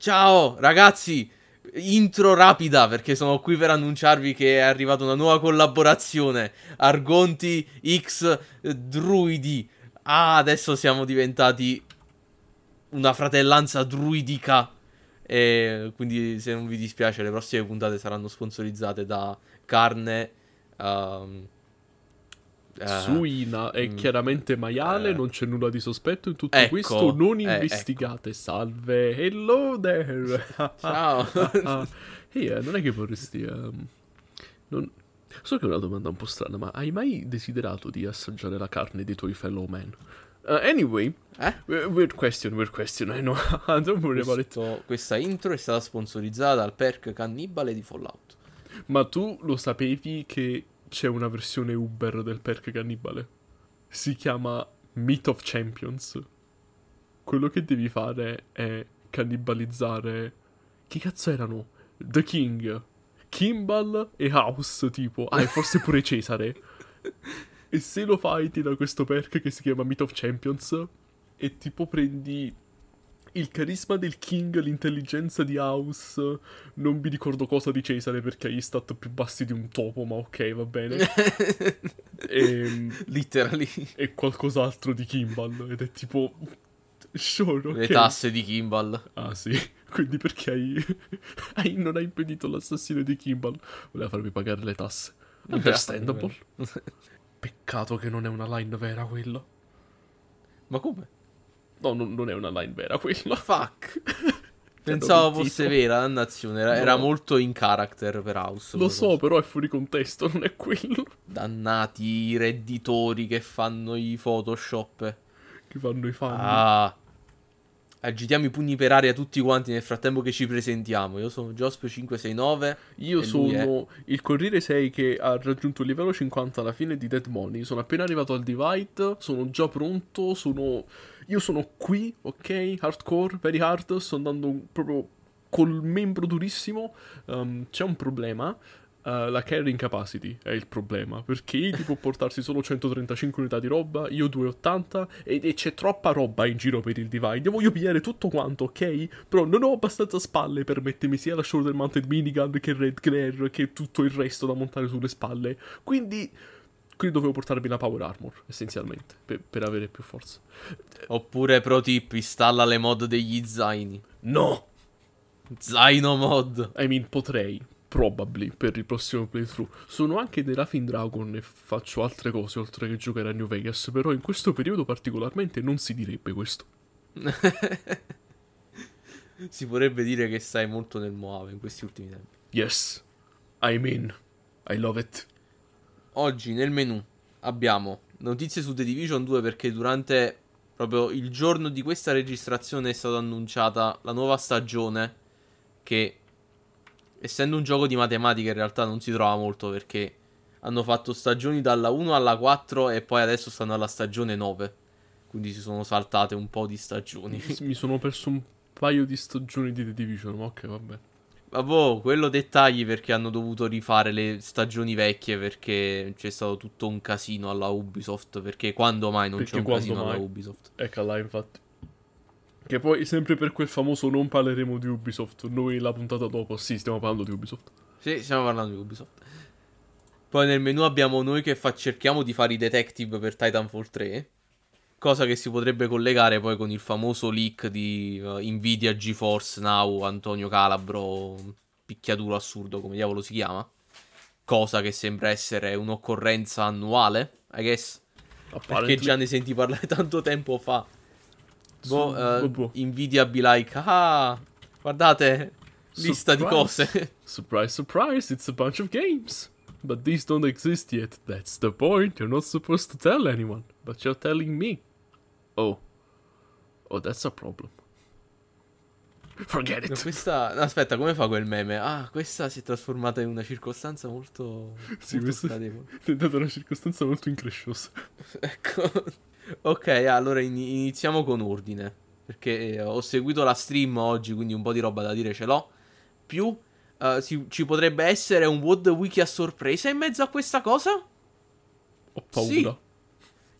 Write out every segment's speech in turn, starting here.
Ciao ragazzi, intro rapida perché sono qui per annunciarvi che è arrivata una nuova collaborazione. Argonti X Druidi. Ah, adesso siamo diventati una fratellanza druidica. E quindi se non vi dispiace, le prossime puntate saranno sponsorizzate da carne. Um, uh, Suina è mm, chiaramente maiale, uh, non c'è nulla di sospetto in tutto ecco, questo. Non eh, investigate. Ecco. Salve, hello there. Ciao. Ehi, hey, non è che vorresti. Um, non... So che è una domanda un po' strana, ma hai mai desiderato di assaggiare la carne dei tuoi fellow man? Uh, anyway, eh? weird question, weird question. Don't worry about it. Questa intro è stata sponsorizzata dal perk cannibale di Fallout. Ma tu lo sapevi che c'è una versione Uber del perk cannibale? Si chiama Meat of Champions. Quello che devi fare è cannibalizzare... Chi cazzo erano? The King, Kimball e House, tipo. Ah, e forse pure Cesare. E se lo fai ti dà questo perk che si chiama Meet of Champions e tipo prendi il carisma del King, l'intelligenza di House, non mi ricordo cosa di Cesare perché hai stat più bassi di un topo, ma ok, va bene. e, ehm, Literally. E qualcos'altro di Kimball ed è tipo... Sure, okay. Le tasse di Kimball. Ah sì, quindi perché hai... hai... non hai impedito l'assassino di Kimball? Voleva farmi pagare le tasse. Understandable. Peccato che non è una line vera quello. Ma come? No, non, non è una line vera quello. Fuck. Pensavo fosse vera, dannazione. Era, no. era, molto in character per House. Lo so, però è fuori contesto, non è quello. Dannati i redditori che fanno i Photoshop. Che fanno i fan. Ah. Agitiamo i pugni per aria tutti quanti nel frattempo che ci presentiamo. Io sono Josp569. Io sono il Corriere 6 che ha raggiunto il livello 50 alla fine di Dead Money. Sono appena arrivato al Divide. Sono già pronto. Sono. Io sono qui, ok? Hardcore, very hard. Sto andando proprio col membro durissimo. Um, c'è un problema. Uh, la carrying capacity è il problema perché Idi può portarsi solo 135 unità di roba, io 280 e, e, c'è troppa roba in giro per il divide. Io voglio pigliare tutto quanto, ok? Però non ho abbastanza spalle per mettermi sia la shoulder mounted minigun che il red glare che tutto il resto da montare sulle spalle. Quindi quindi dovevo portarmi la power armor essenzialmente per, per avere più forza. Oppure pro tip, installa le mod degli zaini. No! Zaino mod. I mean, potrei probably per il prossimo playthrough. Sono anche della Fin Dragon e faccio altre cose oltre che giocare a New Vegas, però in questo periodo particolarmente non si direbbe questo. si potrebbe dire che stai molto nel Moave in questi ultimi tempi. Yes, I'm in. I love it. Oggi nel menu abbiamo notizie su The Division 2 perché durante proprio il giorno di questa registrazione è stata annunciata la nuova stagione che essendo un gioco di matematica in realtà non si trova molto perché hanno fatto stagioni dalla 1 alla 4 e poi adesso stanno alla stagione 9. Quindi si sono saltate un po' di stagioni. Mi sono perso un paio di stagioni di The Division, ma ok, vabbè. Ma boh, quello dettagli perché hanno dovuto rifare le stagioni vecchie perché c'è stato tutto un casino alla Ubisoft. Perché quando mai non perché c'è un casino mai? alla Ubisoft? Ecco là, infatti. Che poi, sempre per quel famoso non parleremo di Ubisoft, noi la puntata dopo, sì, stiamo parlando di Ubisoft. Sì, stiamo parlando di Ubisoft. Poi nel menu abbiamo noi che fa- cerchiamo di fare i detective per Titanfall 3. Cosa che si potrebbe collegare poi con il famoso leak di uh, Nvidia GeForce Now Antonio Calabro, picchiaduro assurdo come diavolo si chiama. Cosa che sembra essere un'occorrenza annuale, I guess. Perché già ne senti parlare tanto tempo fa. Boh, uh, boh. Nvidia be like, ah, guardate, lista surprise. di cose. surprise, surprise, it's a bunch of games. But these don't exist yet. That's the point. You're not supposed to tell anyone. But you're telling me. Oh. Oh, that's a problem. Forget it. Questa... Aspetta, come fa quel meme? Ah, questa si è trasformata in una circostanza molto... Sì, molto questa è diventata una circostanza molto incresciosa. ecco. Ok, allora in- iniziamo con ordine. Perché eh, ho seguito la stream oggi, quindi un po' di roba da dire ce l'ho. Più uh, si- ci potrebbe essere un the Wiki a sorpresa in mezzo a questa cosa? Ho paura. Sì.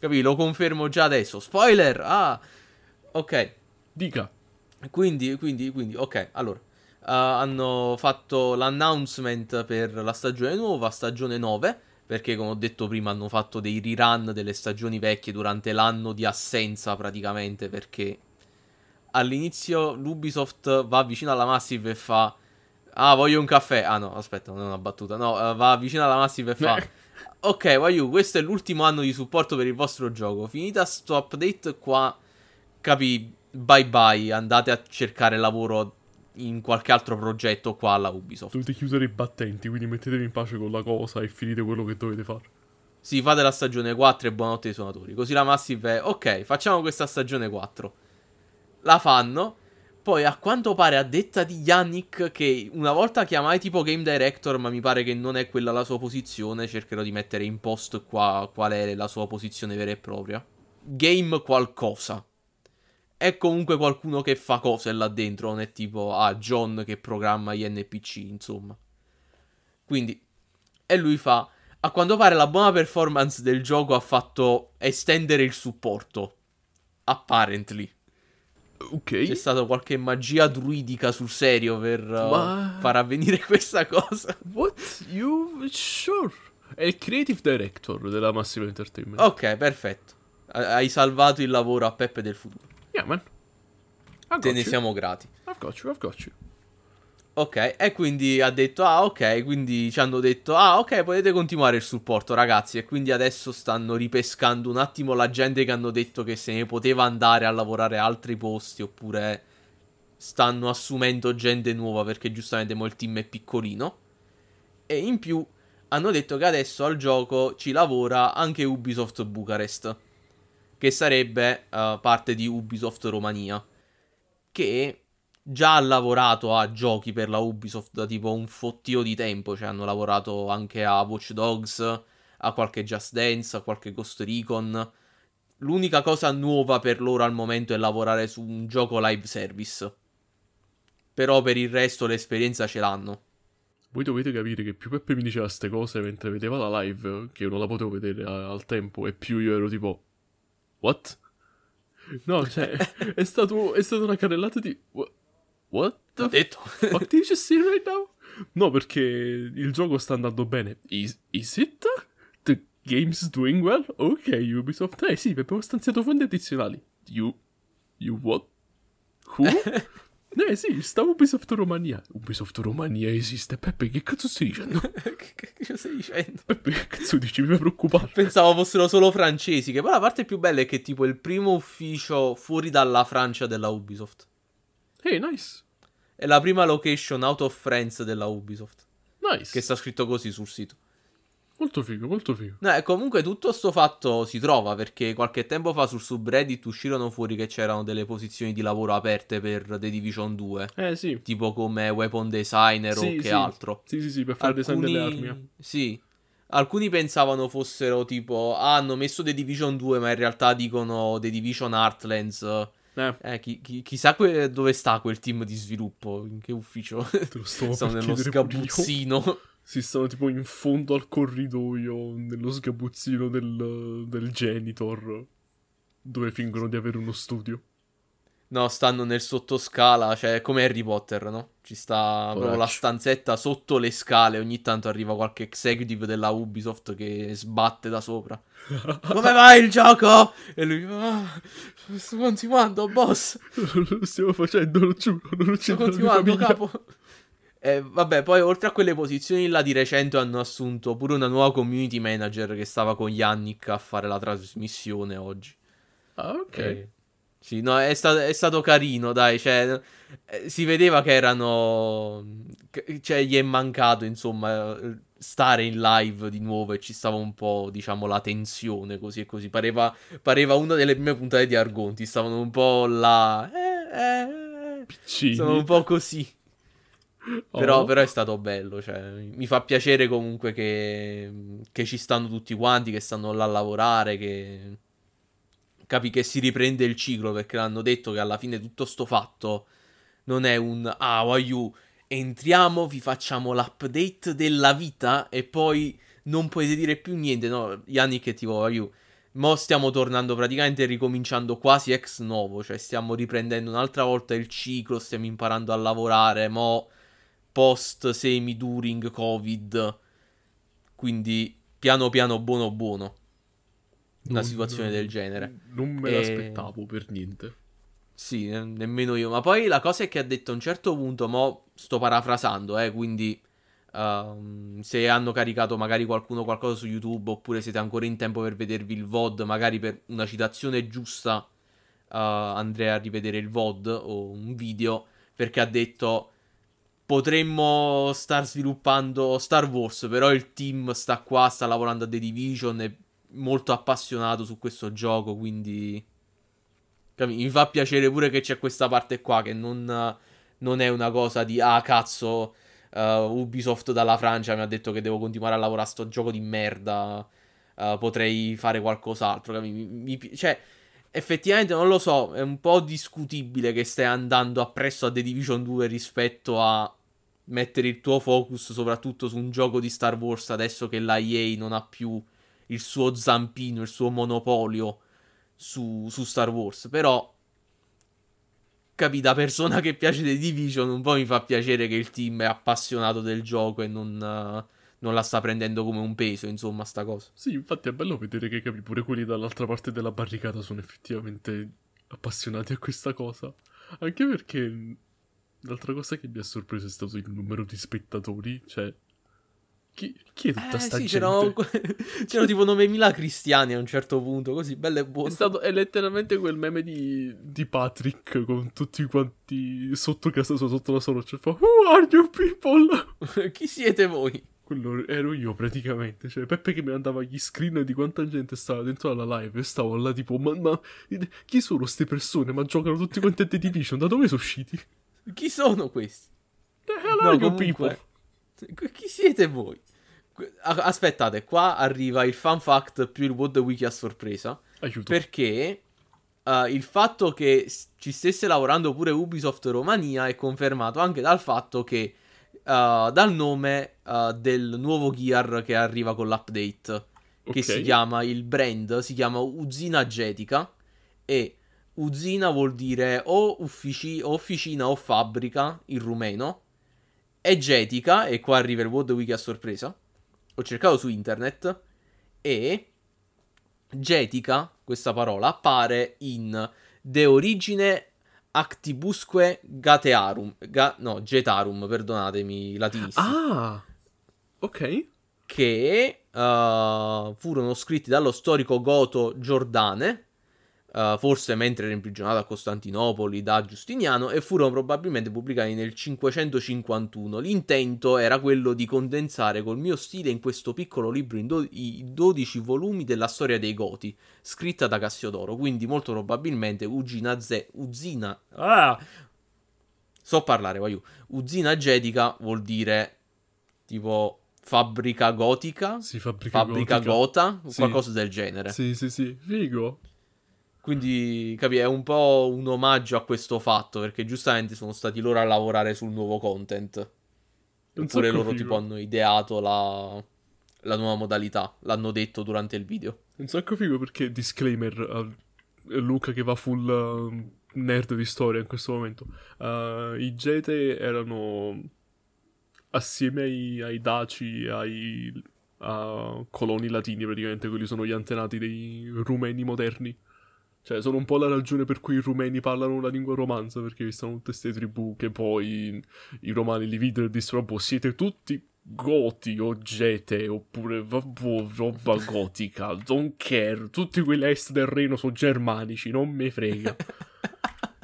Capì, lo confermo già adesso. Spoiler! Ah, ok. Dica. Quindi, quindi, quindi, ok, allora. Uh, hanno fatto l'announcement per la stagione nuova, stagione 9, perché come ho detto prima hanno fatto dei rerun delle stagioni vecchie durante l'anno di assenza praticamente, perché all'inizio l'Ubisoft va vicino alla Massive e fa... Ah, voglio un caffè. Ah no, aspetta, non è una battuta. No, uh, va vicino alla Massive e fa... ok, voglio, questo è l'ultimo anno di supporto per il vostro gioco. Finita sto update qua, capi bye bye, andate a cercare lavoro in qualche altro progetto qua alla Ubisoft. Dovete chiudere i battenti, quindi mettetevi in pace con la cosa e finite quello che dovete fare. Sì, fate la stagione 4 e buonanotte ai suonatori. Così la Massive è, ok, facciamo questa stagione 4. La fanno. Poi a quanto pare a detta di Yannick che una volta chiamai tipo game director ma mi pare che non è quella la sua posizione, cercherò di mettere in post qua qual è la sua posizione vera e propria. Game qualcosa è comunque qualcuno che fa cose là dentro, non è tipo ah, John che programma gli NPC, insomma. Quindi, e lui fa, a quanto pare la buona performance del gioco ha fatto estendere il supporto. Apparently. Ok. C'è stata qualche magia druidica sul serio per uh, Ma... far avvenire questa cosa. What? You... Sure. È il creative director della Massive Entertainment. Ok, perfetto. Hai salvato il lavoro a Peppe del futuro. Yeah, man. Te ne siamo grati. I've got you, I've got you. Ok, e quindi ha detto, ah ok, quindi ci hanno detto, ah ok, potete continuare il supporto ragazzi, e quindi adesso stanno ripescando un attimo la gente che hanno detto che se ne poteva andare a lavorare altri posti, oppure stanno assumendo gente nuova perché giustamente mo il team è piccolino. E in più hanno detto che adesso al gioco ci lavora anche Ubisoft Bucarest che sarebbe uh, parte di Ubisoft Romania, che già ha lavorato a giochi per la Ubisoft da tipo un fottio di tempo, cioè hanno lavorato anche a Watch Dogs, a qualche Just Dance, a qualche Ghost Recon. L'unica cosa nuova per loro al momento è lavorare su un gioco live service. Però per il resto l'esperienza ce l'hanno. Voi dovete capire che più Peppe mi diceva queste cose mentre vedeva la live, che io non la potevo vedere al tempo, e più io ero tipo, What? No, cioè, è, stato, è stata una carrellata di... What the detto. fuck did you just see right now? No, perché il gioco sta andando bene. Is, is it? The game's doing well? Ok, Ubisoft. Eh sì, abbiamo stanziato fondi addizionali. You... You what? Who? Eh sì, sta Ubisoft Romania. Ubisoft Romania esiste. Peppe, che cazzo stai dicendo? che cazzo stai dicendo? Peppe, che cazzo dici? Mi fa preoccupare. Pensavo fossero solo francesi. Che poi la parte più bella è che tipo il primo ufficio fuori dalla Francia della Ubisoft. Hey, nice. È la prima location out of France della Ubisoft. Nice. Che sta scritto così sul sito. Molto figo, molto figo. No, e comunque tutto sto fatto si trova perché qualche tempo fa sul subreddit uscirono fuori che c'erano delle posizioni di lavoro aperte per The Division 2. Eh sì. Tipo come weapon designer sì, o che sì. altro. Sì, sì, sì, per fare Alcuni... design delle armi. Sì. Alcuni pensavano fossero tipo, ah, hanno messo The Division 2, ma in realtà dicono The Division Heartlands. Eh. Eh, chi, chi, chissà que- dove sta quel team di sviluppo, in che ufficio. Te lo sto Sono nello sgabuzzino si stanno tipo in fondo al corridoio, nello sgabuzzino del, del genitor, dove fingono di avere uno studio. No, stanno nel sottoscala, cioè come Harry Potter, no? Ci sta proprio la stanzetta sotto le scale, ogni tanto arriva qualche executive della Ubisoft che sbatte da sopra. come va il gioco? E lui, ah, sto continuando, boss. Non lo stiamo facendo, lo giuro, non Sto continuando, capo. E vabbè, poi oltre a quelle posizioni là di recente hanno assunto pure una nuova community manager che stava con Yannick a fare la trasmissione oggi. Ah, ok. E, sì, no, è stato, è stato carino, dai, cioè, eh, si vedeva che erano... Cioè, gli è mancato, insomma, stare in live di nuovo e ci stava un po', diciamo, la tensione, così e così. Pareva, pareva una delle prime puntate di Argonti, stavano un po' là... Eh, eh, Piccini. Stavano un po' così. Però, oh. però, è stato bello, cioè, mi fa piacere comunque che, che, ci stanno tutti quanti, che stanno là a lavorare, che capi che si riprende il ciclo perché l'hanno detto che alla fine tutto sto fatto non è un ah, voglio entriamo, vi facciamo l'update della vita e poi non potete dire più niente, no? Yannick che tipo voglio Mo stiamo tornando praticamente ricominciando quasi ex novo, cioè stiamo riprendendo un'altra volta il ciclo, stiamo imparando a lavorare, mo post semi during covid. Quindi piano piano buono buono. Una Non- situazione del genere. Non me E- l'aspettavo per niente. Sì, ne- nemmeno io. Ma poi la cosa è che ha detto a un certo punto, mo sto parafrasando, eh, quindi ehm, se hanno caricato magari qualcuno qualcosa su YouTube oppure siete ancora in tempo per vedervi il VOD, magari per una citazione giusta eh, andrei a rivedere il VOD o un video perché ha detto potremmo star sviluppando Star Wars, però il team sta qua, sta lavorando a The Division, è molto appassionato su questo gioco, quindi mi fa piacere pure che c'è questa parte qua che non, non è una cosa di ah cazzo eh, Ubisoft dalla Francia mi ha detto che devo continuare a lavorare a sto gioco di merda, eh, potrei fare qualcos'altro? Mi- mi cioè effettivamente non lo so, è un po' discutibile che stai andando appresso a The Division 2 rispetto a mettere il tuo focus soprattutto su un gioco di Star Wars adesso che la EA non ha più il suo zampino, il suo monopolio su, su Star Wars. Però, capi, da persona che piace The Division, un po' mi fa piacere che il team è appassionato del gioco e non, non la sta prendendo come un peso, insomma, sta cosa. Sì, infatti è bello vedere che capi, pure quelli dall'altra parte della barricata sono effettivamente appassionati a questa cosa. Anche perché l'altra cosa che mi ha sorpreso è stato il numero di spettatori. Cioè, chi, chi è tutta Eh sta sì, gente? c'erano, c'erano tipo 9.000 cristiani a un certo punto, così, bello e È buono. stato è letteralmente quel meme di, di Patrick con tutti quanti sotto casa sua, sotto la sua roccia. e Fa, Who are you people? Chi siete voi? Quello ero io praticamente. Cioè, Peppe che mi mandava gli screen di quanta gente stava dentro alla live. E stavo là tipo, ma, ma chi sono queste persone? Ma giocano tutti quanti a The Division? Da dove sono usciti? Chi sono questi? The hell No, are you comunque- people? Chi siete voi? Aspettate, qua arriva il fan fact più il World Wiki a sorpresa. Aiuto. Perché eh, il fatto che ci stesse lavorando pure Ubisoft Romania è confermato anche dal fatto che eh, dal nome eh, del nuovo Gear che arriva con l'update, che Ok. si chiama il brand, si chiama Uzina Getica e Uzina vuol dire o, uffici- o officina o fabbrica in rumeno e Getica, e qua arriva il World Wiki a sorpresa, ho cercato su internet e Getica, questa parola, appare in De Origine Actibusque Gatearum, ga- no, Getarum, perdonatemi, latinisti, Ah, ok. che uh, furono scritti dallo storico goto Giordane, uh, forse mentre era imprigionato a Costantinopoli da Giustiniano, e furono probabilmente pubblicati nel 551. L'intento era quello di condensare col mio stile in questo piccolo libro do- i 12 volumi della storia dei Goti, scritta da Cassiodoro, quindi molto probabilmente Ugina Ze- Uzina... Ah! So parlare, voglio. Uzina Getica vuol dire tipo fabbrica gotica, Si fabbrica, fabbrica gotica. gota, Sì. qualcosa del genere. Sì, sì, sì. Figo. Quindi, capi, è un po' un omaggio a questo fatto, perché giustamente sono stati loro a lavorare sul nuovo content. Oppure loro figo. tipo hanno ideato la, la nuova modalità, l'hanno detto durante il video. Un sacco figo perché, disclaimer, a Luca che va full uh, nerd di storia in questo momento. Uh, I Gete erano assieme ai, ai Daci ai coloni latini, praticamente, quelli sono gli antenati dei rumeni moderni. Cioè, sono un po' la ragione per cui i rumeni parlano la lingua romanza, perché stanno tutte queste tribù che poi i romani li videro e dissero, boh, siete tutti goti o gete, oppure vabbè, roba gotica, don't care, tutti quelli a est del Reno sono germanici, non me frega.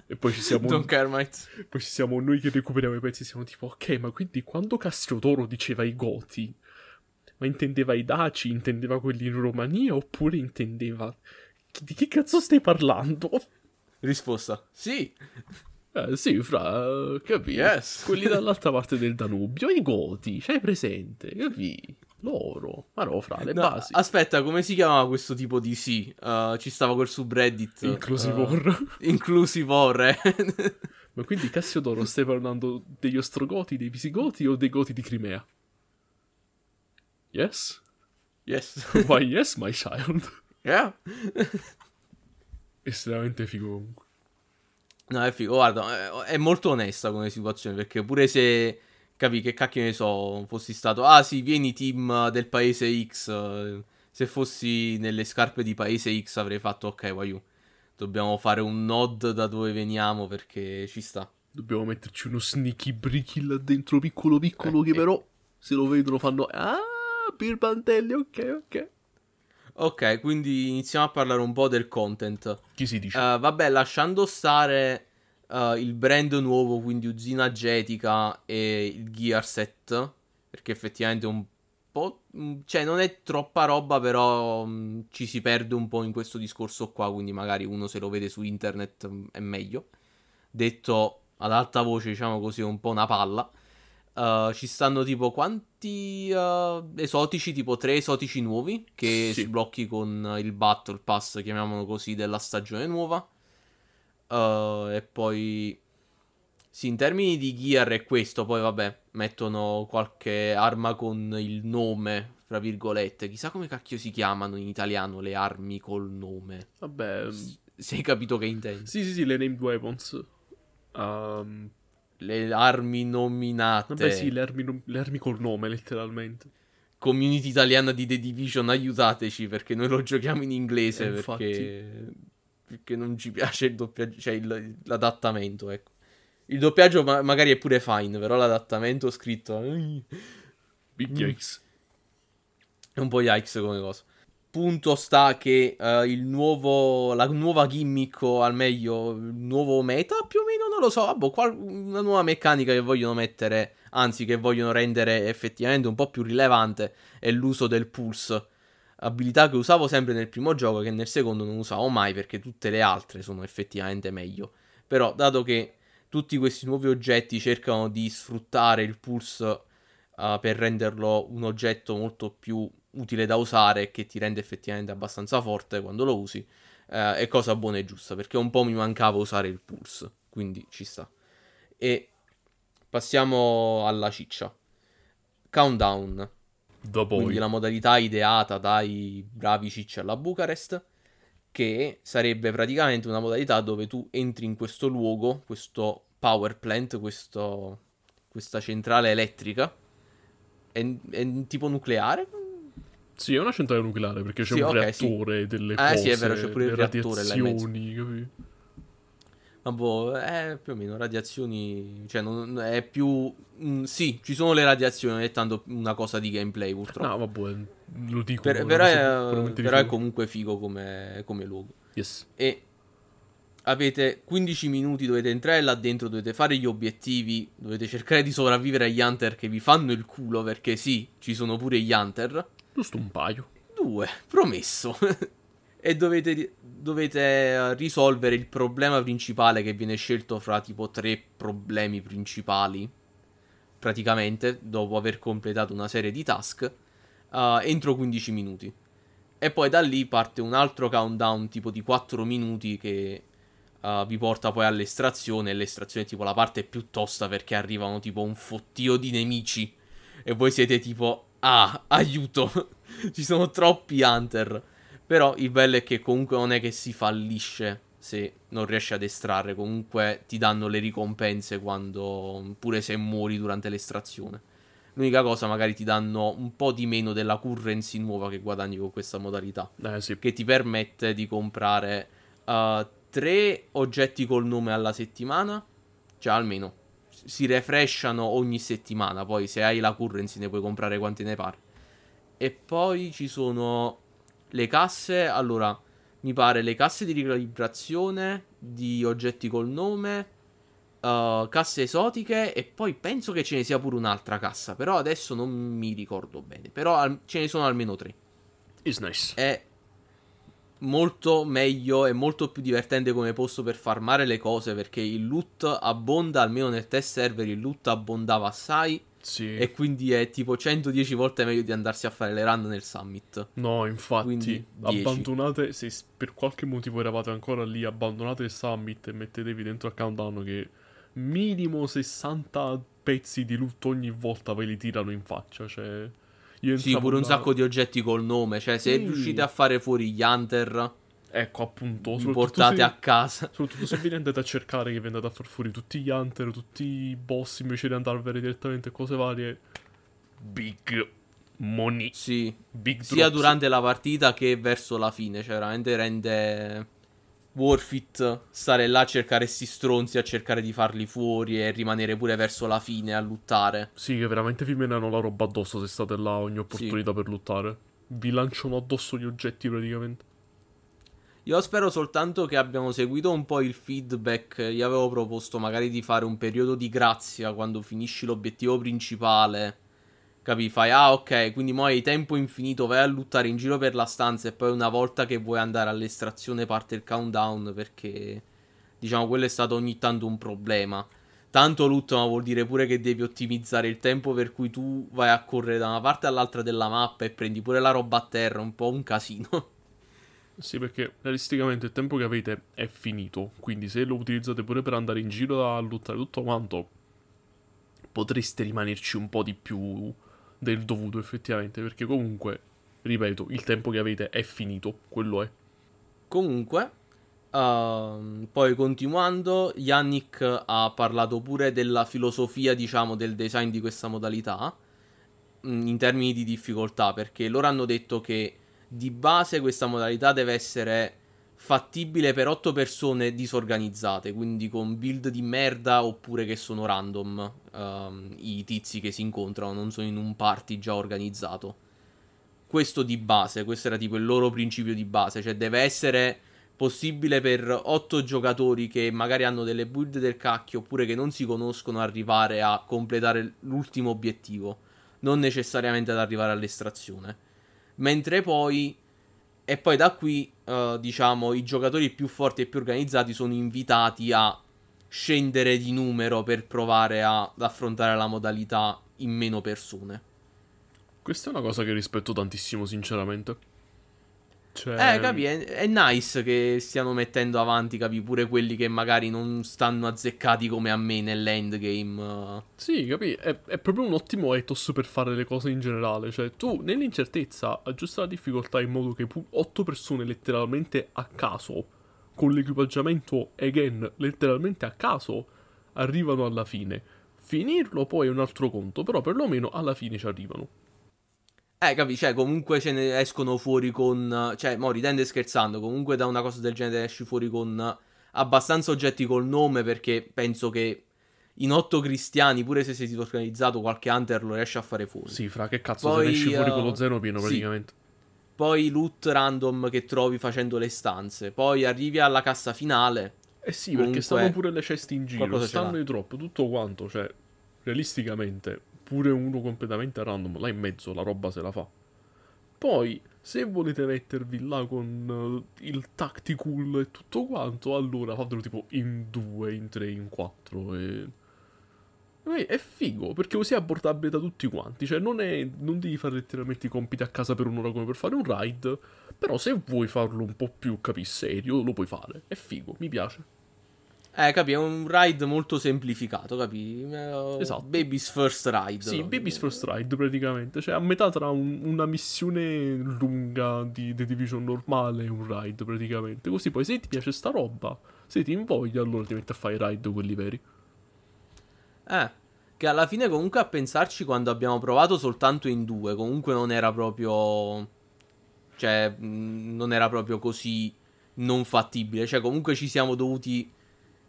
E poi ci siamo Don Kermite. poi ci siamo noi che recuperiamo i pezzi, siamo tipo, ok, ma quindi quando Cassiodoro diceva i Goti, ma intendeva i Daci, intendeva quelli in Romania, oppure intendeva... Di che cazzo stai parlando? Risposta. Sì. Eh, sì, fra, capì? Yes. Quelli dall'altra parte del Danubio, i Goti, c'hai presente, capì? Loro, ma no, fra, le No, basi. aspetta, come si chiamava questo tipo di sì? Uh, ci stava quel subreddit. Inclusive uh. Inclusive War, eh. Ma quindi Cassiodoro stai parlando degli Ostrogoti, dei Visigoti o dei Goti di Crimea? Yes? yes. Why yes, my child? Yeah. Estremamente figo comunque. No, è figo, guarda, è molto onesta come situazione, perché pure se, capi, che cacchio ne so, fossi stato, ah sì, vieni team del paese X, se fossi nelle scarpe di paese X avrei fatto, ok, voglio, dobbiamo fare un nod da dove veniamo perché ci sta. Dobbiamo metterci uno sneaky bricky là dentro, piccolo piccolo, Eh, che eh. però, se lo vedono, fanno, ah, Birbantelli, ok, ok. Ok, quindi iniziamo a parlare un po' del content. Chi si dice? Eh, vabbè, lasciando stare eh, il brand nuovo, quindi Usina Getica e il Gear Set, perché effettivamente è un po'... mm, cioè non è troppa roba, però mm, ci si perde un po' in questo discorso qua, quindi magari uno se lo vede su internet mm, è meglio. Detto ad alta voce, diciamo così, è un po' una palla. Eh, ci stanno tipo quanti eh, esotici, tipo tre esotici nuovi che Sì. sblocchi con il Battle Pass, chiamiamolo così, della stagione nuova. Eh, e poi sì, in termini di gear è questo, poi vabbè, mettono qualche arma con il nome, fra virgolette. Chissà come cacchio si chiamano in italiano le armi col nome. Vabbè, Se hai capito che intendi. sì, sì, sì, le named weapons. Ehm, Le armi nominate. vabbè, sì, le armi, le armi col nome, letteralmente. community italiana di The Division, aiutateci perché noi lo giochiamo in inglese Eh, perché... perché non ci piace il doppiaggio, cioè il- l'adattamento, ecco. Il doppiaggio ma- magari è pure fine, però l'adattamento scritto Big Mm. yikes. è un po' yikes come cosa. Punto sta che eh, il nuovo, la nuova gimmick o al meglio il nuovo meta più o meno non lo so, vabbè, qual- una nuova meccanica che vogliono mettere, anzi che vogliono rendere effettivamente un po' più rilevante è l'uso del pulse. Abilità che usavo sempre nel primo gioco che nel secondo non usavo mai perché tutte le altre sono effettivamente meglio. Però dato che tutti questi nuovi oggetti cercano di sfruttare il pulse eh, per renderlo un oggetto molto più utile da usare e che ti rende effettivamente abbastanza forte quando lo usi, eh, è cosa buona e giusta, perché un po' mi mancava usare il pulse, quindi ci sta. E passiamo alla ciccia. Countdown, Da quindi la modalità ideata dai bravi cicci alla Bucarest, che sarebbe praticamente una modalità dove tu entri in questo luogo, questo power plant, questo- questa centrale elettrica, è, è tipo nucleare? Sì, è una centrale nucleare perché c'è Sì, un ok, sì. reattore, delle Eh, cose, sì, è vero, c'è pure il reattore radiazioni, capi? Ma boh, eh, più o meno radiazioni, cioè non, è più... mm, sì, ci sono le radiazioni, non è tanto una cosa di gameplay purtroppo. No, vabbè, lo dico. Per- però, è, però è comunque figo come, come luogo. Yes. E avete 15 minuti, dovete entrare là dentro, dovete fare gli obiettivi, dovete cercare di sopravvivere agli hunter che vi fanno il culo, perché sì, ci sono pure gli hunter. Giusto un paio. Due, promesso. e dovete, dovete eh, risolvere il problema principale che viene scelto fra tipo tre problemi principali. Praticamente, dopo aver completato una serie di task, eh, entro 15 minuti. E poi da lì parte un altro countdown tipo di 4 minuti che eh, vi porta poi all'estrazione. L'estrazione è tipo la parte più tosta perché arrivano tipo un fottio di nemici. E voi siete tipo, ah, aiuto, ci sono troppi hunter. Però il bello è che comunque non è che si fallisce se non riesci ad estrarre. Comunque ti danno le ricompense quando, pure se muori durante l'estrazione. L'unica cosa, magari ti danno un po' di meno della currency nuova che guadagni con questa modalità. Eh sì. Che ti permette di comprare uh, tre oggetti col nome alla settimana. Cioè, almeno si refreshano ogni settimana. Poi, se hai la currency, ne puoi comprare quante ne pare. E poi ci sono le casse. Allora, mi pare le casse di ricalibrazione di oggetti col nome. uh, casse esotiche. E poi penso che ce ne sia pure un'altra cassa. Però adesso non mi ricordo bene. Però al- ce ne sono almeno tre Is nice. è molto meglio e molto più divertente come posto per farmare le cose perché il loot abbonda, almeno nel test server il loot abbondava assai Sì. e quindi è tipo 110 volte meglio di andarsi a fare le run nel summit. No, infatti, Quindi, 10. abbandonate, se s- per qualche motivo eravate ancora lì, abbandonate il summit e mettetevi dentro a countdown che minimo 60 pezzi di loot ogni volta ve li tirano in faccia, cioè... Io Sì, pure un sacco di oggetti col nome. Cioè, se Sì. riuscite a fare fuori gli Hunter, Ecco, appunto. li portate se- a casa. Soprattutto se vi andate a cercare che vi andate a far fuori tutti gli hunter, tutti i boss invece di andarvene direttamente cose varie. Big money. Sì. Big Sia durante la partita che verso la fine. Cioè, veramente rende worth it stare là a cercare sti stronzi, a cercare di farli fuori e rimanere pure verso la fine a lottare. Sì, che veramente vi menano la roba addosso se state là ogni opportunità per lottare. Vi lanciano addosso gli oggetti praticamente. Io spero soltanto che abbiamo seguito un po' il feedback. Io avevo proposto magari di fare un periodo di grazia quando finisci l'obiettivo principale. Capì? Fai, ah ok, quindi mo hai tempo infinito, vai a lottare in giro per la stanza e poi una volta che vuoi andare all'estrazione parte il countdown perché, diciamo, quello è stato ogni tanto un problema. Tanto loot, ma vuol dire pure che devi ottimizzare il tempo per cui tu vai a correre da una parte all'altra della mappa e prendi pure la roba a terra, un po' un casino. Sì, perché realisticamente il tempo che avete è finito. Quindi se lo utilizzate pure per andare in giro a lottare tutto quanto, potreste rimanerci un po' di più del dovuto effettivamente. Perché comunque, ripeto, il tempo che avete è finito. Quello è. Comunque, ehm, poi continuando, Yannick ha parlato pure della filosofia, diciamo, del design di questa modalità mh, in termini di difficoltà, perché loro hanno detto che di base questa modalità deve essere fattibile per 8 persone disorganizzate, quindi con build di merda oppure che sono random ehm, i tizi che si incontrano, non sono in un party già organizzato questo di base, questo era tipo il loro principio di base, cioè deve essere possibile per 8 giocatori che magari hanno delle build del cacchio oppure che non si conoscono arrivare a completare l'ultimo obiettivo, non necessariamente ad arrivare all'estrazione. Mentre poi e poi da qui eh, diciamo i giocatori più forti e più organizzati sono invitati a scendere di numero per provare a- ad affrontare la modalità in meno persone. Questa è una cosa che rispetto tantissimo, sinceramente. Cioè, Eh, capi, è, è nice che stiano mettendo avanti, capi, pure quelli che magari non stanno azzeccati come a me nell'endgame. Sì, capi? È, è proprio un ottimo ethos per fare le cose in generale. Cioè, tu nell'incertezza aggiusta la difficoltà in modo che 8 persone letteralmente a caso, con l'equipaggiamento again letteralmente a caso, arrivano alla fine. Finirlo poi è un altro conto, però perlomeno alla fine ci arrivano. Eh, capi, cioè, comunque ce ne escono fuori con... Cioè, mo ridendo e scherzando, comunque da una cosa del genere esci fuori con abbastanza oggetti col nome, perché penso che in otto cristiani, pure se sei organizzato, qualche hunter lo riesce a fare fuori. Sì, fra che cazzo Poi, se ne esci fuori uh, con lo zero pieno sì. praticamente. Poi loot random che trovi facendo le stanze. Poi arrivi alla cassa finale. Eh sì, Comunque, perché stanno pure le ceste in giro, stanno l'ha. i drop, tutto quanto, cioè, realisticamente, pure uno completamente random, là in mezzo la roba se la fa. Poi, se volete mettervi là con eh, il tactical e tutto quanto, allora fatelo tipo in due, in tre, in quattro e... e È figo, perché così è abbordabile da tutti quanti, cioè non, è, non devi fare letteralmente i compiti a casa per un'ora come per fare un ride, però se vuoi farlo un po' più, capi, serio, lo puoi fare. È figo, mi piace. Eh, capi, è un ride molto semplificato, capi? Eh, Esatto. Baby's first ride. Sì, Baby's First Ride praticamente, cioè a metà tra un- una missione lunga di The Division normale e un ride praticamente. Così poi se ti piace sta roba, se ti invoglia allora ti metti a fare i ride quelli veri. Eh, che alla fine comunque a pensarci quando abbiamo provato soltanto in due, comunque non era proprio... Cioè, mh, non era proprio così non fattibile. Cioè, comunque ci siamo dovuti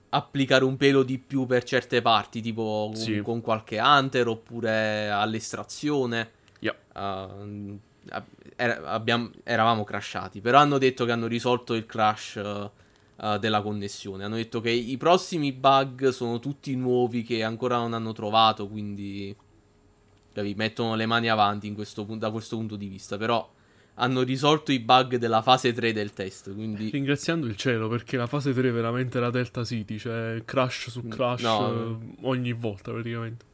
applicare un pelo di più per certe parti, tipo con, Sì. con qualche hunter oppure all'estrazione. Yeah. Uh, era- abbiamo- eravamo crashati, però hanno detto che hanno risolto il crash uh, uh, della connessione. Hanno detto che i prossimi bug sono tutti nuovi che ancora non hanno trovato, quindi capi, mettono le mani avanti in questo da questo punto di vista, però hanno risolto i bug della fase 3 del test, quindi Ringraziando il cielo perché la fase 3 è veramente la Delta City, cioè crash su crash No. eh, ogni volta praticamente.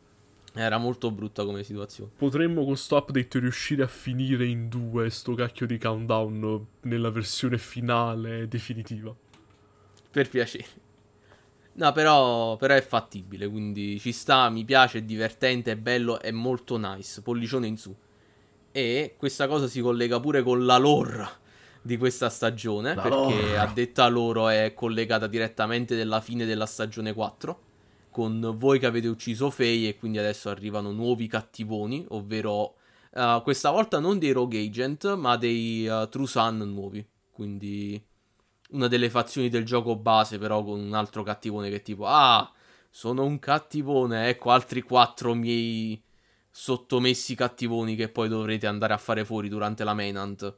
era molto brutta come situazione. Potremmo con sto update riuscire a finire in due sto cacchio di countdown nella versione finale definitiva. Per piacere. No, però, però è fattibile, quindi ci sta, mi piace, è divertente, è bello, è molto nice. Pollicione in su. E questa cosa si collega pure con la lore di questa stagione, La perché lore. a detta loro è collegata direttamente della fine della stagione 4, con voi che avete ucciso Faye e quindi adesso arrivano nuovi cattivoni, ovvero eh, questa volta non dei Rogue Agent, ma dei eh, True Sun nuovi, quindi una delle fazioni del gioco base, però con un altro cattivone che tipo, ah, sono un cattivone, ecco altri quattro miei sottomessi cattivoni che poi dovrete andare a fare fuori durante la Menant.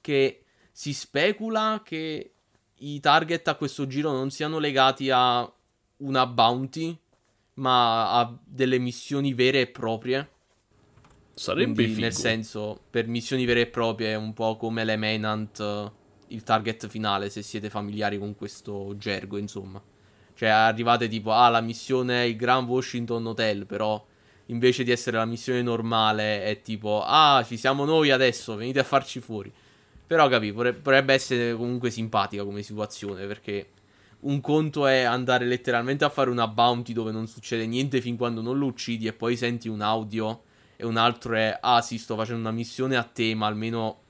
Che si specula che i target a questo giro non siano legati a una bounty, ma a delle missioni vere e proprie. Sarebbe Quindi, figo. nel senso, per missioni vere e proprie, è un po' come le Menant, eh, il target finale, se siete familiari con questo gergo, insomma. Cioè, arrivate tipo, ah, la missione è il Grand Washington Hotel, però invece di essere la missione normale è tipo, ah, ci siamo noi adesso, venite a farci fuori. Però, capi, potrebbe essere comunque simpatica come situazione, perché un conto è andare letteralmente a fare una bounty dove non succede niente fin quando non lo uccidi e poi senti un audio e un altro è ah sì sto facendo una missione a te ma almeno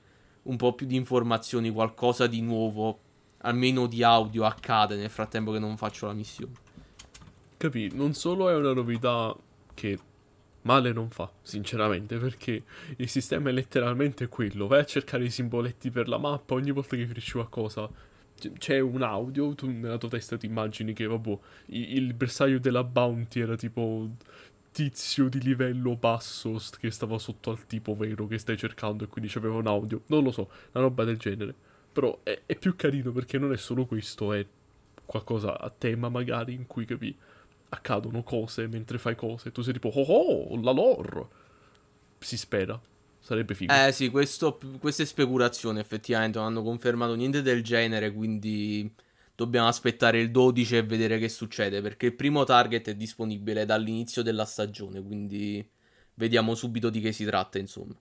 un po' più di informazioni, qualcosa di nuovo, almeno di audio accade nel frattempo che non faccio la missione. Capì? Non solo è una novità che male non fa, sinceramente, perché il sistema è letteralmente quello. Vai a cercare i simboletti per la mappa ogni volta che finisci qualcosa. C'è un audio, tu nella tua testa ti immagini che, vabbè, il bersaglio della bounty era tipo tizio di livello basso che stava sotto al tipo vero che stai cercando e quindi c'aveva un audio. Non lo so, una roba del genere. Però è, è più carino perché non è solo questo, è qualcosa a tema magari in cui capi accadono cose mentre fai cose. Tu sei tipo, oh oh, la lore. Si spera. Sarebbe figo. Eh sì, questo, queste speculazioni effettivamente non hanno confermato niente del genere, quindi dobbiamo aspettare il 12 e vedere che succede, perché il primo target è disponibile dall'inizio della stagione, quindi vediamo subito di che si tratta, insomma.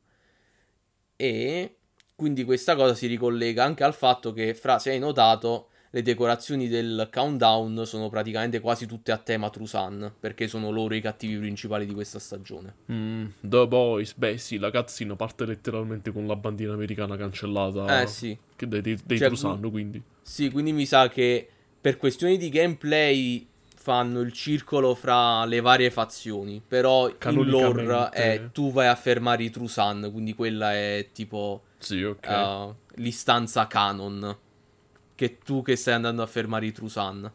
E quindi questa cosa si ricollega anche al fatto che, fra, se hai notato, le decorazioni del countdown sono praticamente quasi tutte a tema Trusan, perché sono loro i cattivi principali di questa stagione. Mm, The Boys, beh sì, la cutscene parte letteralmente con la bandina americana cancellata. Eh sì. Che dei, dei, dei Cioè, Trusanno, quindi. Sì, quindi mi sa che per questioni di gameplay fanno il circolo fra le varie fazioni, però in lore è tu vai a fermare i Trusan, quindi quella è tipo Sì, ok. uh, l'istanza canon, che tu che stai andando a fermare i Trusan.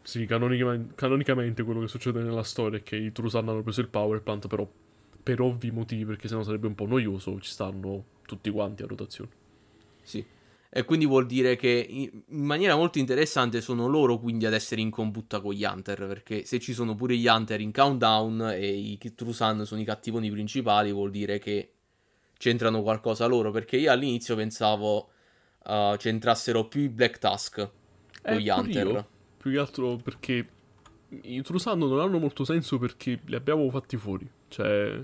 Sì, canonicamente, canonicamente quello che succede nella storia è che i Trusan hanno preso il power plant, però per ovvi motivi, perché sennò sarebbe un po' noioso, ci stanno tutti quanti a rotazione. Sì. E quindi vuol dire che in in maniera molto interessante sono loro quindi ad essere in combutta con gli Hunter, perché se ci sono pure gli Hunter in countdown e i Trusan sono i cattivoni principali, vuol dire che c'entrano qualcosa loro, perché io all'inizio pensavo uh, c'entrassero più i Black Tusk con Eh, gli Hunter. io. Più che altro perché i Trusando non hanno molto senso perché li abbiamo fatti fuori. Cioè,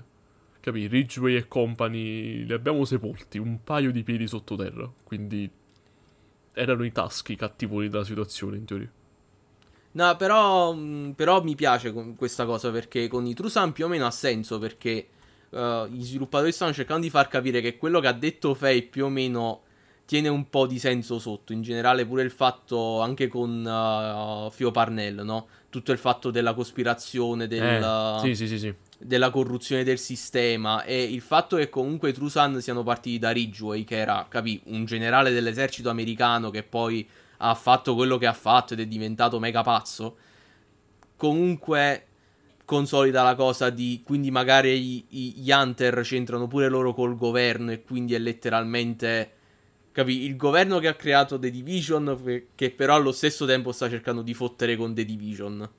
capì, Ridgeway e company li abbiamo sepolti un paio di piedi sottoterra. Quindi erano i taschi cattivoni della situazione in teoria. No, però, mh, però mi piace questa cosa perché con i Trusan più o meno ha senso perché uh, gli sviluppatori stanno cercando di far capire che quello che ha detto Faye più o meno tiene un po' di senso sotto. In generale pure il fatto anche con uh, Fio Parnell, no? Tutto il fatto della cospirazione, del, Eh, sì, sì, sì, della corruzione del sistema e il fatto che comunque i Trusan siano partiti da Ridgway, che era, capì, un generale dell'esercito americano che poi ha fatto quello che ha fatto ed è diventato mega pazzo, comunque consolida la cosa di quindi magari i- i- gli Hunter c'entrano pure loro col governo e quindi è letteralmente capì il governo che ha creato The Division che- però allo stesso tempo sta cercando di fottere con The Division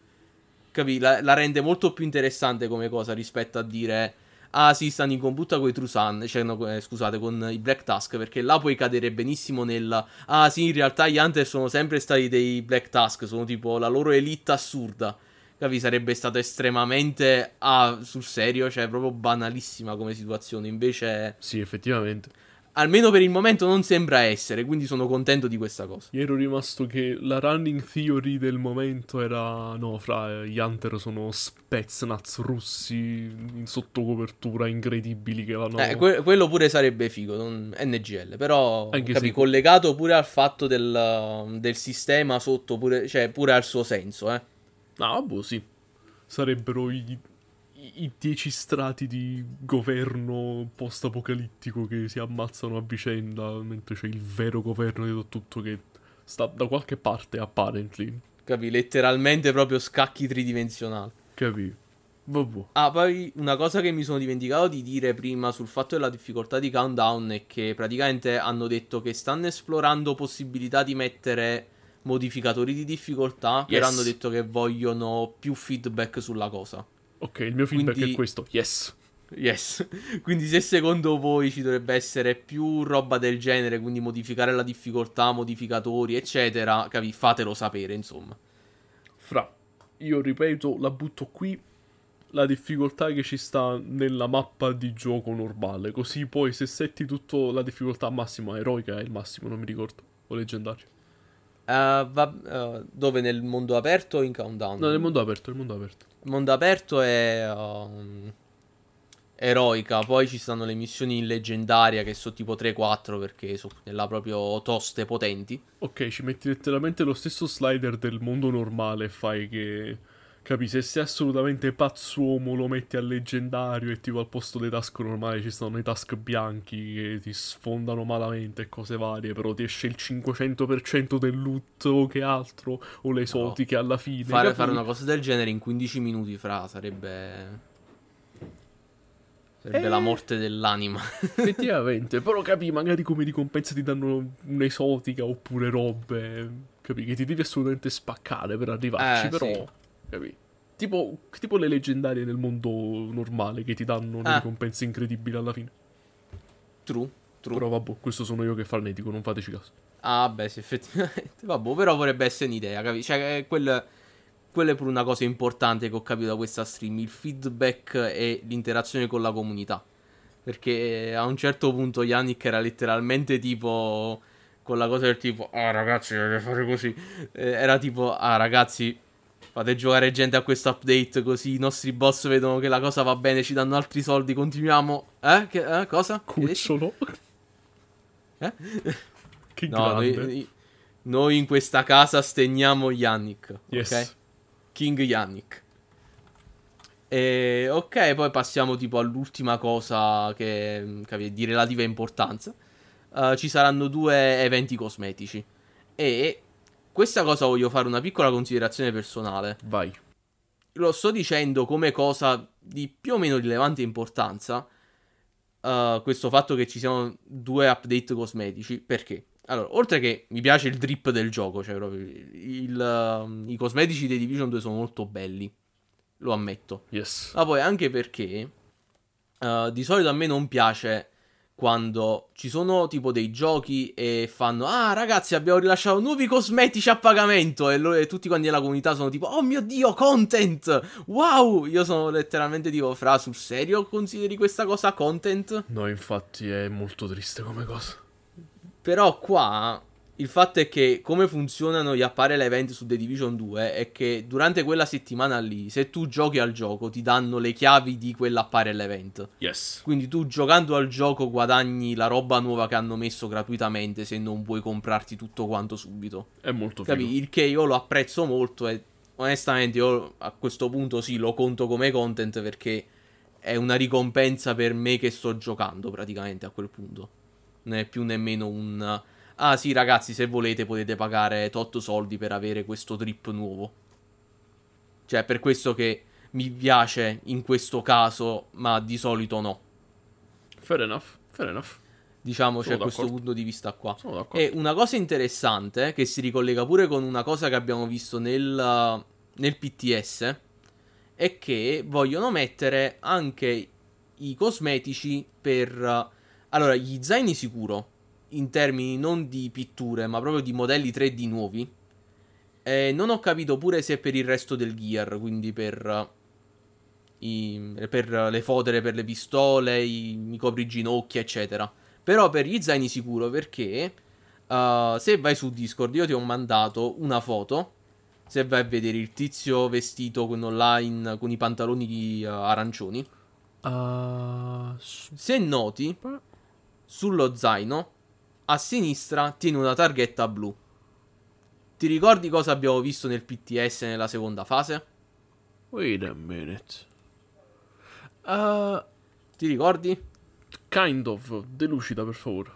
capì la, la rende molto più interessante come cosa rispetto a dire ah sì stanno in combutta con i Trusan cioè no, eh, scusate con i Black Tusk perché là puoi cadere benissimo nel ah sì in realtà gli Hunter sono sempre stati dei Black Tusk sono tipo la loro elite assurda Capi, sarebbe stato estremamente ah, sul serio, cioè proprio banalissima come situazione. Invece Sì, effettivamente. Almeno per il momento non sembra essere, quindi sono contento di questa cosa. Io ero rimasto che la running theory del momento era no, fra gli Hunter sono Spetsnaz russi in sottocopertura incredibili che vanno Eh, que- quello pure sarebbe figo, non- NGL, però Anche capi, se- collegato pure al fatto del, del sistema sotto, pure, cioè pure al suo senso, eh. Ah, boh, sì. Sarebbero i, i, dieci strati di governo post-apocalittico che si ammazzano a vicenda, mentre c'è il vero governo di tutto che sta da qualche parte, apparently. Capi, letteralmente proprio scacchi tridimensionali. Capì? Vabbè. Ah, poi una cosa che mi sono dimenticato di dire prima sul fatto della difficoltà di Countdown è che praticamente hanno detto che stanno esplorando possibilità di mettere modificatori di difficoltà, però Yes. hanno detto che vogliono più feedback sulla cosa. Ok, il mio feedback Quindi- è questo. Yes. Yes. Quindi se secondo voi ci dovrebbe essere più roba del genere, quindi modificare la difficoltà, modificatori, eccetera, capi, fatelo sapere, insomma. Fra, io ripeto, la butto qui. La difficoltà che ci sta nella mappa di gioco normale. Così poi se setti tutto la difficoltà massima, eroica è il massimo, non mi ricordo. O leggendario. Eh, va- eh, dove nel mondo aperto o in countdown? No, nel mondo aperto, nel mondo aperto. Mondo aperto è um, eroica, poi ci stanno le missioni in leggendaria che sono tipo 3-4 perché sono nella proprio toste potenti. Ok, ci metti letteralmente lo stesso slider del mondo normale fai che... Capi, se sei assolutamente pazzuomo lo metti al leggendario e tipo al posto dei task normali ci stanno i task bianchi che ti sfondano malamente e cose varie, però ti esce il 500% del loot o che altro, o le esotiche alla fine. Fare, capi? fare una cosa del genere in 15 minuti fra sarebbe... Sarebbe Eh. la morte dell'anima. Effettivamente, però capi, magari come ricompensa ti danno un'esotica oppure robe, capi, che ti devi assolutamente spaccare per arrivarci, Eh, però, sì. Capi. Tipo, tipo le leggendarie nel mondo normale che ti danno Ah. ricompense incredibili alla fine. True, true. Però vabbè, questo sono io che farnetico, non fateci caso. Ah, beh, sì, effettivamente. Vabbè, però vorrebbe essere un'idea, capi? Cioè, eh, quel- quella è pure una cosa importante che ho capito da questa stream, il feedback e l'interazione con la comunità. Perché a un certo punto Yannick era letteralmente tipo con la cosa del tipo, ah ragazzi, dovete fare così. Eh, era tipo, ah ragazzi, fate giocare gente a questo update così i nostri boss vedono che la cosa va bene, ci danno altri soldi, continuiamo. Eh? Che, eh? Cosa? Cucciolo. Eh? che No, noi, noi- in questa casa steniamo Yannick. yes. Ok? King Yannick. E, ok, poi passiamo tipo all'ultima cosa che, che di relativa importanza. Uh, ci saranno due eventi cosmetici. E questa cosa voglio fare una piccola considerazione personale. Vai. Lo sto dicendo come cosa di più o meno rilevante importanza. uh, questo fatto che ci siano due update cosmetici. Perché? Allora, oltre che mi piace il drip del gioco, cioè proprio il, um, i cosmetici dei Division 2 sono molto belli. Lo ammetto. Yes. Ma poi anche perché uh, di solito a me non piace quando ci sono tipo dei giochi e fanno Ah ragazzi abbiamo rilasciato nuovi cosmetici a pagamento e, lo- e tutti quanti nella comunità sono tipo Oh mio dio content Wow Io sono letteralmente tipo Fra sul serio consideri questa cosa content? No, infatti è molto triste come cosa. Però qua il fatto è che come funzionano gli apparel event su The Division 2 è che durante quella settimana lì, se tu giochi al gioco, ti danno le chiavi di quell'apparel event. Yes. Quindi tu giocando al gioco guadagni la roba nuova che hanno messo gratuitamente se non vuoi comprarti tutto quanto subito. È molto figo. Il che io lo apprezzo molto e onestamente io a questo punto sì lo conto come content perché è una ricompensa per me che sto giocando praticamente a quel punto. Non è più nemmeno un... Ah sì ragazzi se volete potete pagare tot soldi per avere questo trip nuovo. Cioè per questo che mi piace in questo caso ma di solito no. Fair enough. Fair enough. Diciamo c'è Sono questo d'accordo. punto di vista qua. Sono. E una cosa interessante, che si ricollega pure con una cosa che abbiamo visto nel, nel PTS, è che vogliono mettere anche i cosmetici per... Allora, gli zaini sicuro, in termini non di pitture, ma proprio di modelli 3D nuovi. E non ho capito pure se per il resto del gear, quindi per... i- per le fodere, per le pistole, i, i copriginocchia, eccetera. Però per gli zaini sicuro perché uh, se vai su Discord io ti ho mandato una foto. Se vai a vedere il tizio vestito con online con i pantaloni uh, arancioni. Uh, se noti, sullo zaino a sinistra tiene una targhetta blu. Ti ricordi cosa abbiamo visto nel PTS nella seconda fase? Wait a minute. Uh, Ti ricordi? Kind of. Delucida, per favore.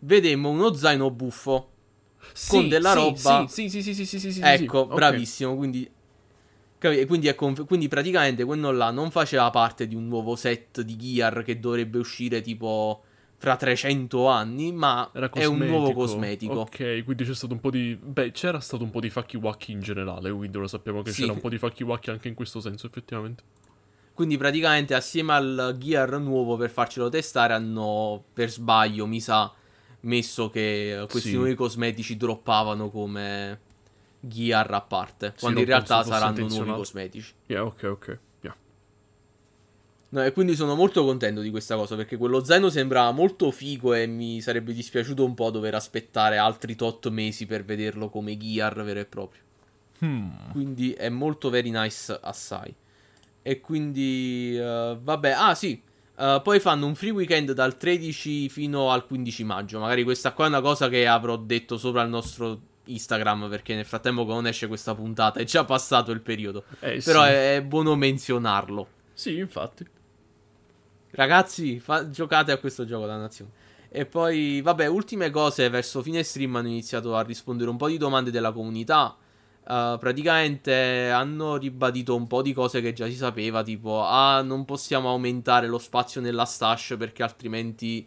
Vedemmo uno zaino buffo. Sì, con della sì, roba. Sì, sì, sì, sì, sì, sì, sì Ecco, sì. bravissimo. Quindi. Quindi, conf- quindi, praticamente quello là non faceva parte di un nuovo set di Gear che dovrebbe uscire tipo fra 300 anni, ma è un nuovo cosmetico. Ok, quindi c'è stato un po' di... Beh, c'era stato un po' di fucky wacky in generale, quindi lo sappiamo che sì. c'era un po' di fucky wacky anche in questo senso, effettivamente. Quindi praticamente assieme al Gear nuovo per farcelo testare hanno per sbaglio, mi sa, messo che questi sì. nuovi cosmetici droppavano come Gear a parte, sì, quando in realtà saranno nuovi cosmetici. Yeah, ok, ok. No, e quindi sono molto contento di questa cosa perché quello zaino sembrava molto figo e mi sarebbe dispiaciuto un po' dover aspettare altri tot mesi per vederlo come Gear vero e proprio. Hmm. Quindi è molto very nice assai. E quindi, uh, vabbè, ah sì, uh, poi fanno un free weekend dal 13 fino al 15 maggio. Magari questa qua è una cosa che avrò detto sopra il nostro Instagram perché nel frattempo che non esce questa puntata è già passato il periodo. Eh, Però sì. è, buono menzionarlo. Sì, infatti. Ragazzi, fa- giocate a questo gioco, dannazione. E poi, vabbè, ultime cose, verso fine stream hanno iniziato a rispondere un po' di domande della comunità. Uh, praticamente hanno ribadito un po' di cose che già si sapeva, tipo, ah, non possiamo aumentare lo spazio nella stash perché altrimenti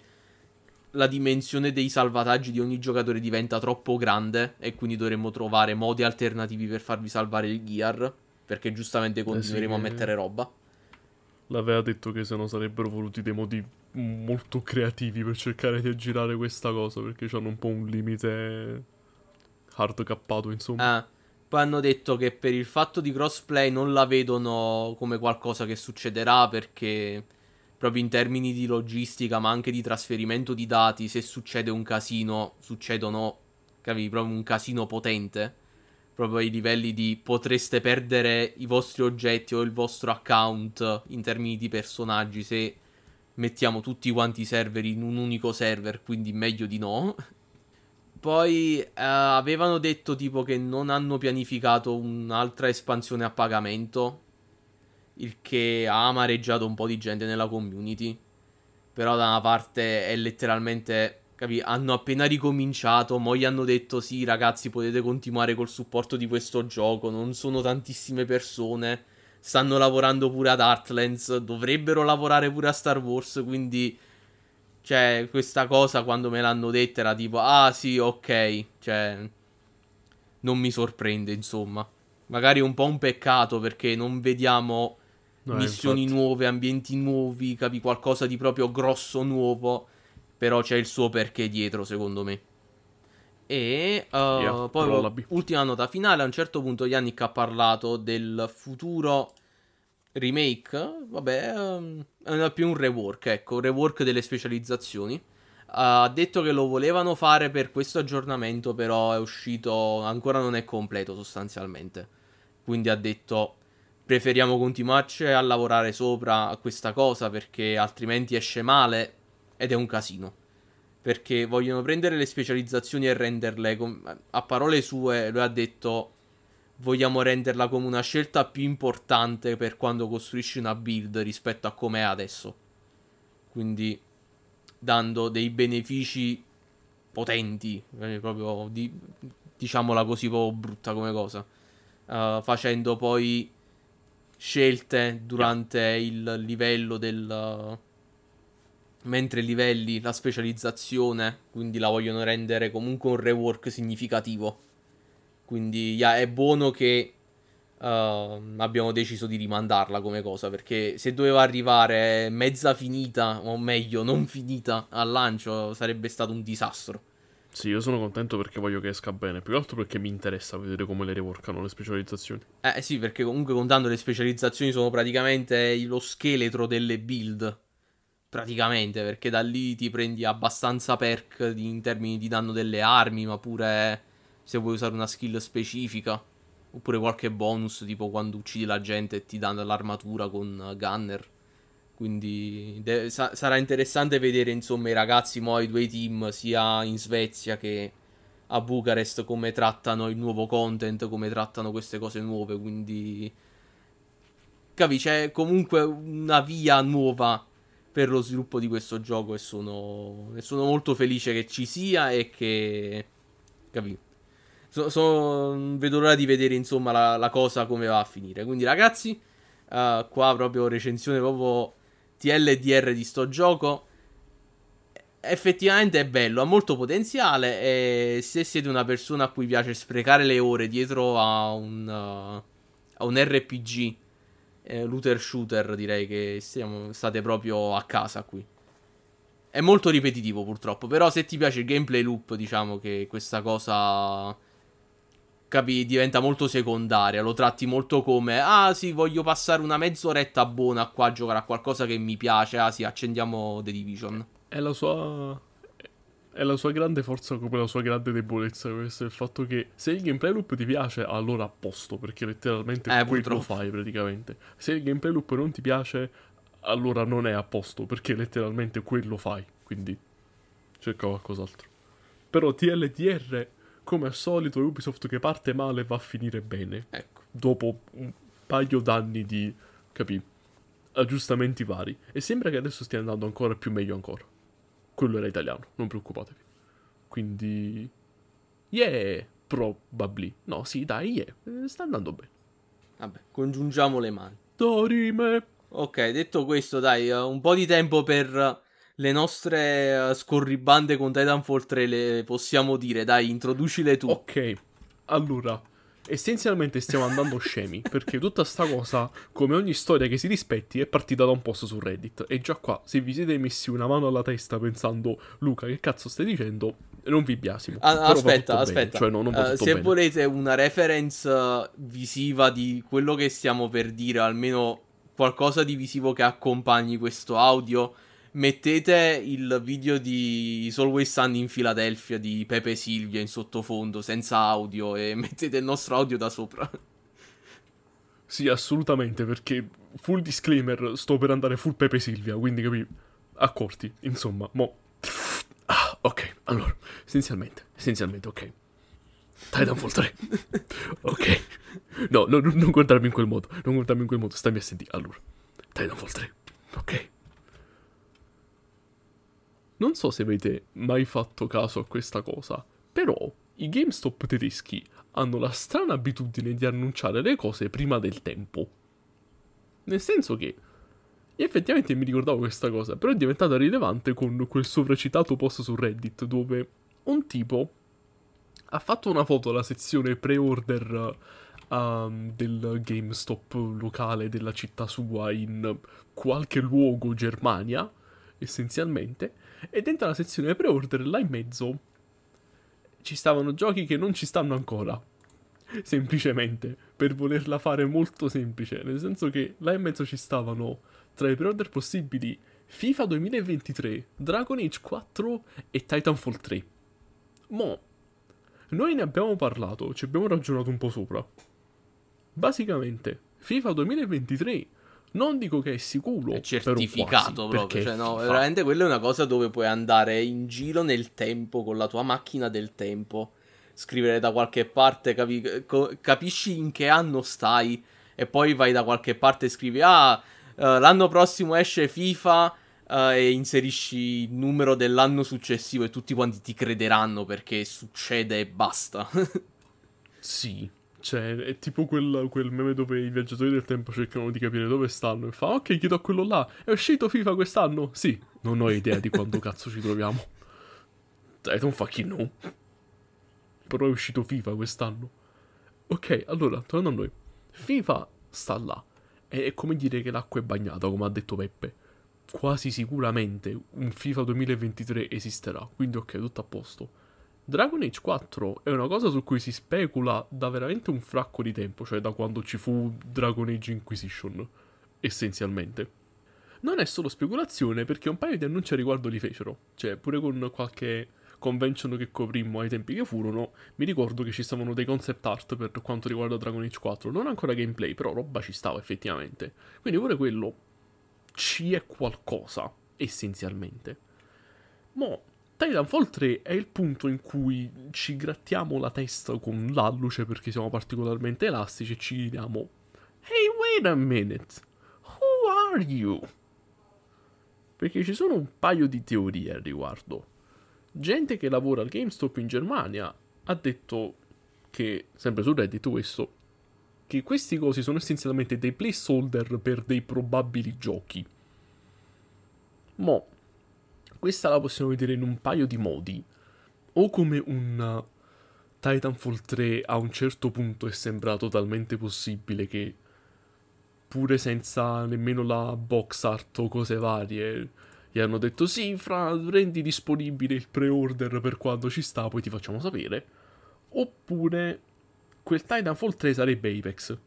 la dimensione dei salvataggi di ogni giocatore diventa troppo grande e quindi dovremmo trovare modi alternativi per farvi salvare il gear, perché giustamente continueremo eh sì, a mettere roba. L'aveva detto che se no sarebbero voluti dei modi molto creativi per cercare di aggirare questa cosa, perché hanno un po' un limite hard cappato, insomma. Ah. Poi hanno detto che per il fatto di crossplay non la vedono come qualcosa che succederà perché proprio in termini di logistica ma anche di trasferimento di dati se succede un casino succedono capi proprio un casino potente proprio ai livelli di potreste perdere i vostri oggetti o il vostro account in termini di personaggi se mettiamo tutti quanti i server in un unico server quindi meglio di no poi eh, avevano detto tipo che non hanno pianificato un'altra espansione a pagamento. Il che ha amareggiato un po' di gente nella community. Però da una parte è letteralmente. Capi? Hanno appena ricominciato. Mo' gli hanno detto: sì, ragazzi, potete continuare col supporto di questo gioco. Non sono tantissime persone. Stanno lavorando pure ad Heartlands. Dovrebbero lavorare pure a Star Wars. Quindi cioè, questa cosa quando me l'hanno detta era tipo, ah sì, ok. Cioè, non mi sorprende, insomma. Magari è un po' un peccato perché non vediamo no, missioni infatti. nuove, ambienti nuovi, capi qualcosa di proprio grosso nuovo. Però c'è il suo perché dietro, secondo me. E uh, yeah, poi, ultima nota finale, a un certo punto Yannick ha parlato del futuro remake, vabbè, um, è più un rework, ecco, un rework delle specializzazioni. Ha detto che lo volevano fare per questo aggiornamento, però è uscito, ancora non è completo sostanzialmente. Quindi ha detto preferiamo continuarci a lavorare sopra a questa cosa perché altrimenti esce male ed è un casino. Perché vogliono prendere le specializzazioni e renderle, a parole sue, lui ha detto vogliamo renderla come una scelta più importante per quando costruisci una build rispetto a come è adesso. Quindi dando dei benefici potenti, eh, proprio di, diciamola così, proprio brutta come cosa. Uh, facendo poi scelte durante il livello del... Mentre livelli la specializzazione, quindi la vogliono rendere comunque un rework significativo. Quindi yeah, è buono che uh, abbiamo deciso di rimandarla come cosa. Perché se doveva arrivare mezza finita, o meglio, non finita al lancio, sarebbe stato un disastro. Sì, io sono contento perché voglio che esca bene. Più che altro perché mi interessa vedere come le reworkano le specializzazioni. Eh sì, perché comunque contando le specializzazioni sono praticamente lo scheletro delle build. Praticamente, perché da lì ti prendi abbastanza perk in termini di danno delle armi, ma pure se vuoi usare una skill specifica. Oppure qualche bonus, tipo quando uccidi la gente e ti danno l'armatura con Gunner. Quindi de- sa- sarà interessante vedere, insomma, i ragazzi, mo, i due team, sia in Svezia che a Bucarest, come trattano il nuovo content, come trattano queste cose nuove. Quindi, capi, c'è comunque una via nuova per lo sviluppo di questo gioco e sono, e sono molto felice che ci sia e che... Capi? So, so, vedo l'ora di vedere insomma la, la, cosa come va a finire. Quindi ragazzi, uh, qua proprio recensione proprio TLDR di sto gioco. Effettivamente è bello, ha molto potenziale e se siete una persona a cui piace sprecare le ore dietro a un, uh, a un RPG eh, looter shooter direi che siamo, state proprio a casa qui. È molto ripetitivo purtroppo, però se ti piace il gameplay loop diciamo che questa cosa capi, diventa molto secondaria, lo tratti molto come ah sì voglio passare una mezz'oretta buona qua a giocare a qualcosa che mi piace, ah sì accendiamo The Division. È la sua è la sua grande forza come la sua grande debolezza. Questo è il fatto che se il gameplay loop ti piace, allora a posto, perché letteralmente eh, quello fai praticamente. Se il gameplay loop non ti piace, allora non è a posto, perché letteralmente quello fai. Quindi cerca qualcos'altro. Però TLDR, come al solito, è Ubisoft che parte male va a finire bene. Ecco. Dopo un paio d'anni di, capì, aggiustamenti vari. E sembra che adesso stia andando ancora più meglio ancora quello era italiano, non preoccupatevi. Quindi, yeah, probably. No, sì, dai, yeah, eh, sta andando bene. Vabbè, congiungiamo le mani. Dorime. Ok, detto questo, dai, uh, un po' di tempo per le nostre uh, scorribande con Titanfall 3 le possiamo dire, dai, introducile tu. Ok, allora, essenzialmente stiamo andando scemi perché tutta sta cosa, come ogni storia che si rispetti, è partita da un post su Reddit. E già qua, se vi siete messi una mano alla testa pensando, Luca, che cazzo stai dicendo? Non vi biasimo. Ah, aspetta, aspetta. Cioè, no, uh, se bene. volete una reference uh, visiva di quello che stiamo per dire, almeno qualcosa di visivo che accompagni questo audio mettete il video di Always Sun in Philadelphia di Pepe Silvia in sottofondo senza audio e mettete il nostro audio da sopra. Sì, assolutamente, perché full disclaimer, sto per andare full Pepe Silvia, quindi capi accorti, insomma, mo Ah, ok, allora, essenzialmente, essenzialmente, ok. Titanfall 3. ok. No, no, non guardarmi in quel modo, non guardarmi in quel modo, stammi a sentire. Allora, Titanfall 3. Ok. Non so se avete mai fatto caso a questa cosa, però i GameStop tedeschi hanno la strana abitudine di annunciare le cose prima del tempo. Nel senso che io effettivamente mi ricordavo questa cosa, però è diventata rilevante con quel sovracitato post su Reddit dove un tipo ha fatto una foto alla sezione pre-order um, del GameStop locale della città sua in qualche luogo Germania, essenzialmente, e dentro la sezione pre-order, là in mezzo, ci stavano giochi che non ci stanno ancora. Semplicemente, per volerla fare molto semplice. Nel senso che là in mezzo ci stavano, tra i pre-order possibili, FIFA 2023, Dragon Age 4 e Titanfall 3. Mo, noi ne abbiamo parlato, ci abbiamo ragionato un po' sopra. Basicamente, FIFA 2023 non dico che è sicuro, è certificato quasi, proprio. Cioè, no, veramente quella è una cosa dove puoi andare in giro nel tempo con la tua macchina del tempo, scrivere da qualche parte, capi- capisci in che anno stai e poi vai da qualche parte e scrivi ah, uh, l'anno prossimo esce FIFA uh, e inserisci il numero dell'anno successivo e tutti quanti ti crederanno perché succede e basta. sì, cioè, è tipo quel, quel, meme dove i viaggiatori del tempo cercano di capire dove stanno e fa, ok, chiedo a quello là, è uscito FIFA quest'anno? Sì, non ho idea di quando cazzo ci troviamo. I don't fucking know. Però è uscito FIFA quest'anno. Ok, allora, tornando a noi. FIFA sta là. È come dire che l'acqua è bagnata, come ha detto Peppe. Quasi sicuramente un FIFA 2023 esisterà, quindi ok, tutto a posto. Dragon Age 4 è una cosa su cui si specula da veramente un fracco di tempo, cioè da quando ci fu Dragon Age Inquisition, essenzialmente. Non è solo speculazione, perché un paio di annunci a riguardo li fecero. Cioè, pure con qualche convention che coprimmo ai tempi che furono, mi ricordo che ci stavano dei concept art per quanto riguarda Dragon Age 4. Non ancora gameplay, però roba ci stava effettivamente. Quindi pure quello ci è qualcosa, essenzialmente. Mo, Titanfall 3 è il punto in cui ci grattiamo la testa con l'alluce perché siamo particolarmente elastici e ci diciamo Hey, wait a minute. Who are you? Perché ci sono un paio di teorie al riguardo. Gente che lavora al GameStop in Germania ha detto che, sempre su Reddit questo, che questi cosi sono essenzialmente dei placeholder per dei probabili giochi. Mo, questa la possiamo vedere in un paio di modi. O come un Titanfall 3 a un certo punto è sembrato talmente possibile che pure senza nemmeno la box art o cose varie gli hanno detto sì, fra rendi disponibile il pre-order per quando ci sta, poi ti facciamo sapere. Oppure quel Titanfall 3 sarebbe Apex.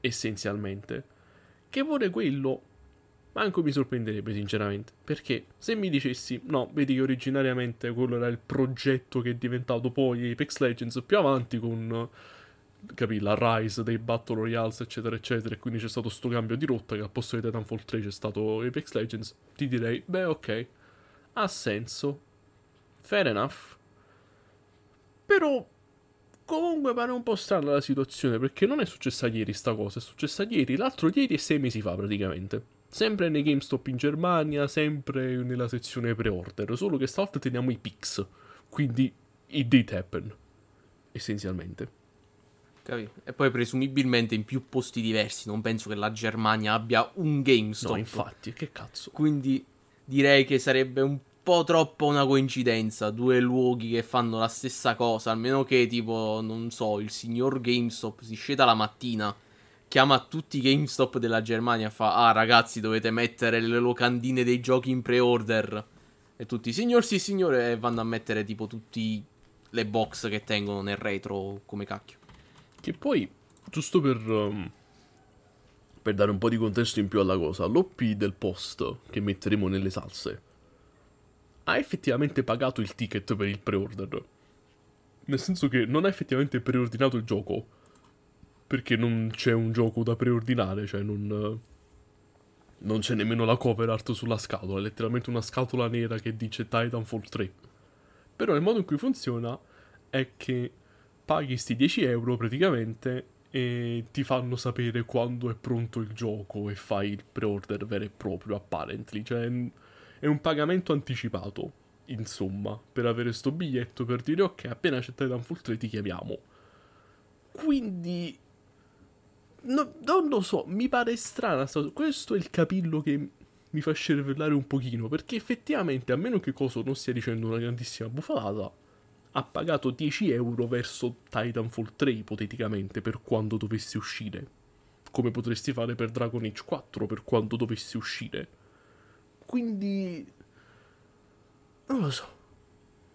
Essenzialmente. Che pure quello manco mi sorprenderebbe sinceramente, perché se mi dicessi no, vedi che originariamente quello era il progetto che è diventato poi Apex Legends più avanti con capì, la rise dei Battle Royales eccetera eccetera e quindi c'è stato sto cambio di rotta che al posto di Titanfall 3 c'è stato Apex Legends, ti direi beh ok, ha senso, fair enough, però Comunque pare un po' strana la situazione perché non è successa ieri sta cosa, è successa ieri, l'altro ieri e sei mesi fa praticamente. Sempre nei GameStop in Germania, sempre nella sezione pre-order, solo che stavolta teniamo i pix, quindi it did happen, essenzialmente. Capito? E poi presumibilmente in più posti diversi, non penso che la Germania abbia un GameStop. No, infatti, che cazzo. Quindi direi che sarebbe un po' troppo una coincidenza, due luoghi che fanno la stessa cosa, almeno che tipo, non so, il signor GameStop si sceda la mattina chiama tutti i GameStop della Germania e fa: Ah, ragazzi, dovete mettere le locandine dei giochi in pre-order. E tutti, signor sì, signore, e vanno a mettere tipo tutte le box che tengono nel retro come cacchio. Che poi, giusto per, um, per dare un po' di contesto in più alla cosa, l'OP del post che metteremo nelle salse ha effettivamente pagato il ticket per il pre-order. Nel senso che non ha effettivamente preordinato il gioco perché non c'è un gioco da preordinare, cioè non, non c'è nemmeno la cover art sulla scatola, è letteralmente una scatola nera che dice Titanfall 3. Però il modo in cui funziona è che paghi sti 10 euro praticamente e ti fanno sapere quando è pronto il gioco e fai il pre-order vero e proprio, apparently. Cioè è un pagamento anticipato, insomma, per avere sto biglietto per dire ok, appena c'è Titanfall 3 ti chiamiamo. Quindi no, non lo so, mi pare strana. Questo è il capillo che mi fa cervellare un pochino. Perché effettivamente, a meno che Coso non stia dicendo una grandissima bufalata, ha pagato 10 euro verso Titanfall 3 ipoteticamente per quando dovesse uscire. Come potresti fare per Dragon Age 4 per quando dovesse uscire. Quindi... Non lo so.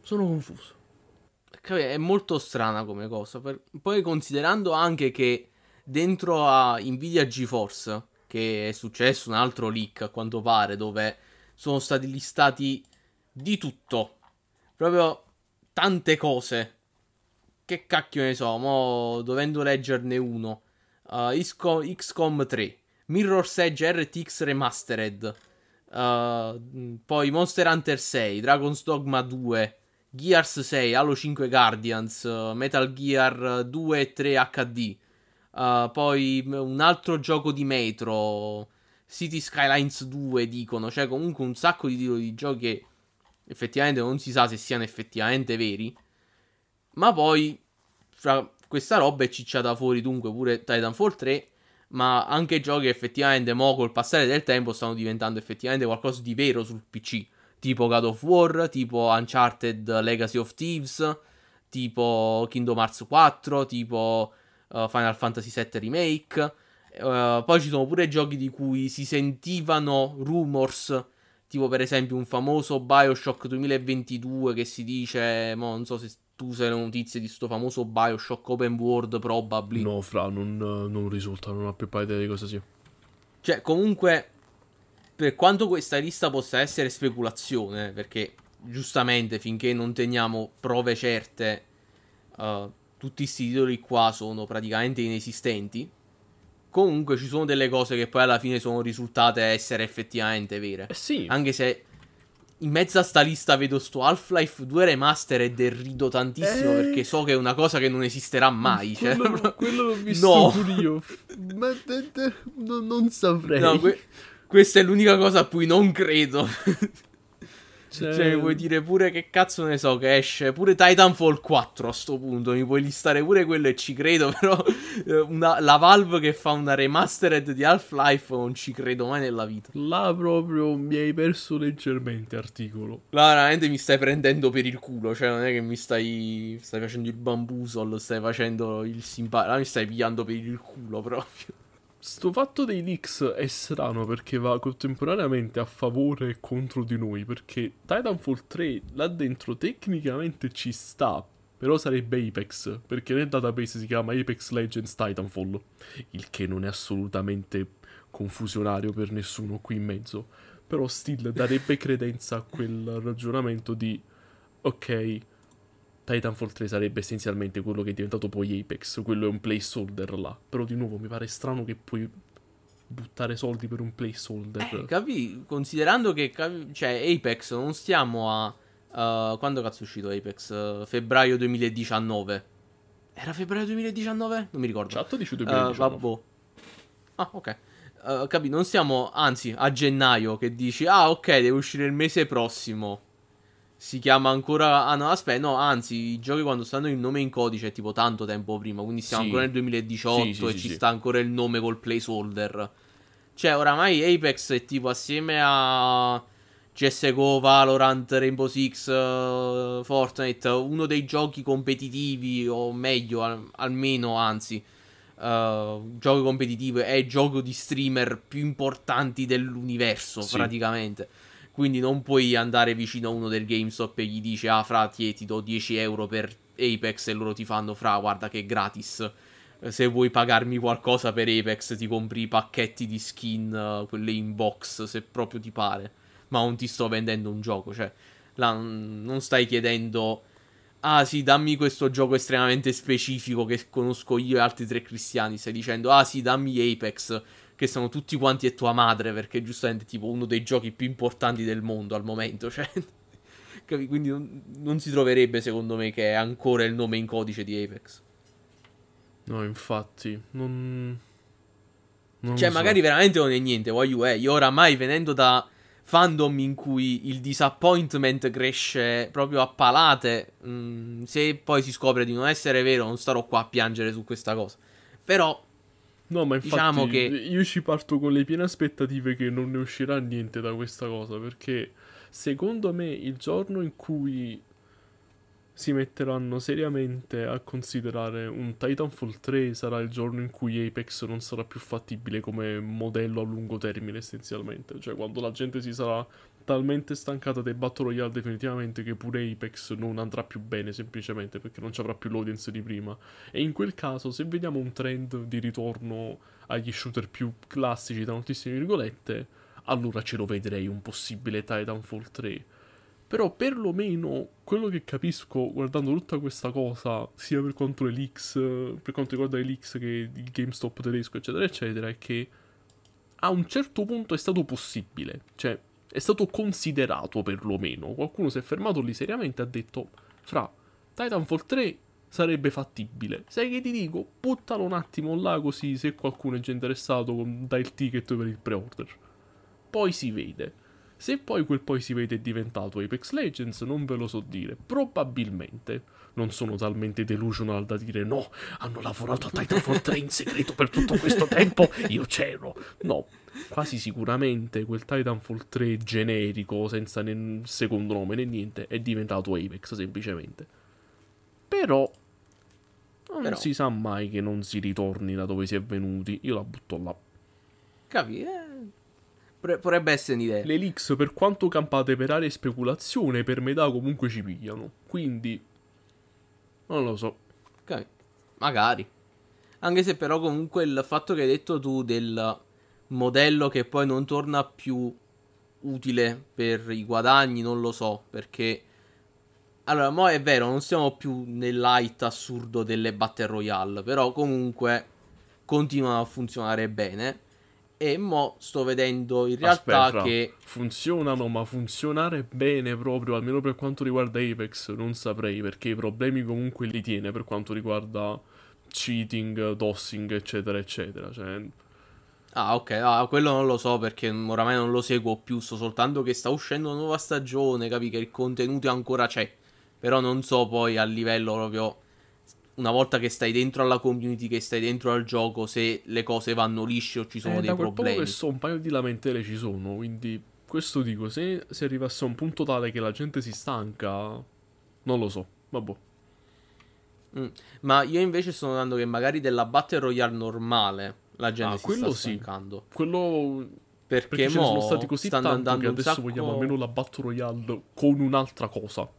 Sono confuso. È molto strana come cosa. Poi considerando anche che dentro a Nvidia GeForce, che è successo un altro leak a quanto pare, dove sono stati listati di tutto. Proprio tante cose. Che cacchio ne so, mo dovendo leggerne uno. Uh, XCOM, XCOM 3, Mirror's Edge RTX Remastered, uh, poi Monster Hunter 6, Dragon's Dogma 2, Gears 6, Halo 5 Guardians, Metal Gear 2 e 3 HD, Uh, poi un altro gioco di Metro, City Skylines 2 dicono, cioè comunque un sacco di titoli di giochi che effettivamente non si sa se siano effettivamente veri. Ma poi fra questa roba è cicciata fuori dunque pure Titanfall 3, ma anche giochi che effettivamente mo col passare del tempo stanno diventando effettivamente qualcosa di vero sul PC, tipo God of War, tipo Uncharted Legacy of Thieves, tipo Kingdom Hearts 4, tipo uh, Final Fantasy VII Remake. Uh, poi ci sono pure giochi di cui si sentivano rumors, tipo per esempio un famoso Bioshock 2022 che si dice, mo non so se tu sai le notizie di questo famoso Bioshock Open World probably. No, fra, non, non risulta, non ho più idea di cosa sia. Cioè, comunque, per quanto questa lista possa essere speculazione, perché giustamente finché non teniamo prove certe, uh, tutti questi titoli qua sono praticamente inesistenti. Comunque ci sono delle cose che poi alla fine sono risultate essere effettivamente vere. Eh sì. Anche se in mezzo a sta lista vedo sto Half-Life 2 Remastered e rido tantissimo Eh. perché so che è una cosa che non esisterà mai. Cioè, Quello, quello l'ho visto No. io. Ma te- te- no- non saprei. no, que- questa è l'unica cosa a cui non credo. Cioè, Cioè, puoi dire pure che cazzo ne so che esce pure Titanfall 4 a sto punto. Mi puoi listare pure quello e ci credo. Però eh, una- la Valve che fa una remastered di Half-Life non ci credo mai nella vita. Là proprio mi hai perso leggermente articolo. Là veramente mi stai prendendo per il culo. Cioè, non è che mi stai. Stai facendo il bambusol, stai facendo il simpatico. Là mi stai pigliando per il culo proprio. Sto fatto dei leaks è strano perché va contemporaneamente a favore e contro di noi. Perché Titanfall 3 là dentro tecnicamente ci sta. Però sarebbe Apex. Perché nel database si chiama Apex Legends Titanfall. Il che non è assolutamente confusionario per nessuno qui in mezzo. Però still darebbe credenza a quel ragionamento di ok. Titanfall 3 sarebbe essenzialmente quello che è diventato poi Apex, quello è un placeholder là. Però di nuovo mi pare strano che puoi buttare soldi per un placeholder. Eh, capi? Considerando che, cioè, Apex non stiamo a. uh, quando cazzo è uscito Apex? Febbraio 2019. Era febbraio 2019? Non mi ricordo. Chat dice Uh, 2019. vabbè. Ah, ok. Uh, capi? Non siamo, anzi, a gennaio che dici, ah, ok, deve uscire il mese prossimo. Si chiama ancora. Ah, no, aspetta, no, anzi, i giochi quando stanno il nome in codice è tipo tanto tempo prima. Quindi siamo Sì. ancora nel 2018 Sì, sì, e ci sta ancora il nome col placeholder. Cioè, oramai Apex è tipo assieme a CSGO, Valorant, Rainbow Six, eh, Fortnite, uno dei giochi competitivi, o meglio, al- almeno, anzi, eh, gioco competitivo, è il gioco di streamer più importanti dell'universo, praticamente. Quindi non puoi andare vicino a uno del GameStop e gli dici, ah, fra, ti, ti do 10 euro per Apex e loro ti fanno, fra, guarda che è gratis. Se vuoi pagarmi qualcosa per Apex, ti compri i pacchetti di skin, eh, quelle in box, se proprio ti pare. Ma non ti sto vendendo un gioco, cioè, mm, non stai chiedendo, ah sì, dammi questo gioco estremamente specifico che conosco io e altri tre cristiani. Stai dicendo, ah sì, dammi Apex, che sono tutti quanti e tua madre, perché giustamente è tipo uno dei giochi più importanti del mondo al momento, cioè... capi? Quindi non, non si troverebbe, secondo me, che è ancora il nome in codice di Apex. No, infatti, non... non Cioè, so. magari veramente non è niente, voglio eh. Io oramai venendo da fandom in cui il disappointment cresce proprio a palate, mm, se poi si scopre di non essere vero, non starò qua a piangere su questa cosa. Però, No, ma infatti diciamo che- io ci parto con le piene aspettative che non ne uscirà niente da questa cosa, perché secondo me il giorno in cui si metteranno seriamente a considerare un Titanfall 3 sarà il giorno in cui Apex non sarà più fattibile come modello a lungo termine essenzialmente, cioè quando la gente si sarà talmente stancata dei Battle Royale definitivamente che pure Apex non andrà più bene semplicemente perché non ci avrà più l'audience di prima. E in quel caso, se vediamo un trend di ritorno agli shooter più classici, tra moltissime virgolette, allora ce lo vedrei un possibile Titanfall 3. Però perlomeno quello che capisco guardando tutta questa cosa, sia per quanto le leaks, per quanto riguarda le leaks che il GameStop tedesco, eccetera, eccetera, è che a un certo punto è stato possibile. Cioè, è stato considerato perlomeno. Qualcuno si è fermato lì seriamente e ha detto: Fra, Titanfall 3 sarebbe fattibile. Sai che ti dico? Buttalo un attimo là così se qualcuno è già interessato dai il ticket per il pre-order. Poi si vede. Se poi quel poi si vede è diventato Apex Legends, non ve lo so dire. Probabilmente. Non sono talmente delusional da dire no, hanno lavorato a Titanfall 3 in segreto per tutto questo tempo, io c'ero. No, quasi sicuramente quel Titanfall 3 generico, senza né secondo nome né niente, è diventato Apex semplicemente. Però non Però. si sa mai che non si ritorni da dove si è venuti. Io la butto là. capi? Eh, potrebbe essere un'idea. Le leaks, per quanto campate per aria e speculazione, per metà comunque ci pigliano. Quindi, non lo so. Ok, Magari. Anche se però comunque il fatto che hai detto tu del modello che poi non torna più utile per i guadagni, non lo so, perché... Allora, mo è vero, non siamo più nell'hype assurdo delle Battle Royale, però comunque continuano a funzionare bene. E mo sto vedendo in realtà Aspetta, che... funzionano, ma funzionare bene proprio, almeno per quanto riguarda Apex, non saprei, perché i problemi comunque li tiene per quanto riguarda cheating, dossing, eccetera, eccetera. Cioè, Ah, ok, ah, quello non lo so perché oramai non lo seguo più, so soltanto che sta uscendo una nuova stagione, capi che il contenuto ancora c'è. Però non so poi a livello proprio una volta che stai dentro alla community, che stai dentro al gioco, se le cose vanno lisce o ci sono eh, dei da problemi. che so, un paio di lamentele ci sono, quindi questo dico, se si arrivasse a un punto tale che la gente si stanca, non lo so, vabbè. Mm. Ma io invece sto notando che magari della Battle Royale normale la gente Ah, si quello sta sì. stancando. Quello Perché, perché mo sono stati così stanno tanto andando che adesso sacco... vogliamo almeno la Battle Royale con un'altra cosa.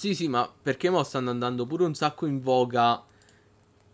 Sì, sì, ma perché mo stanno andando pure un sacco in voga,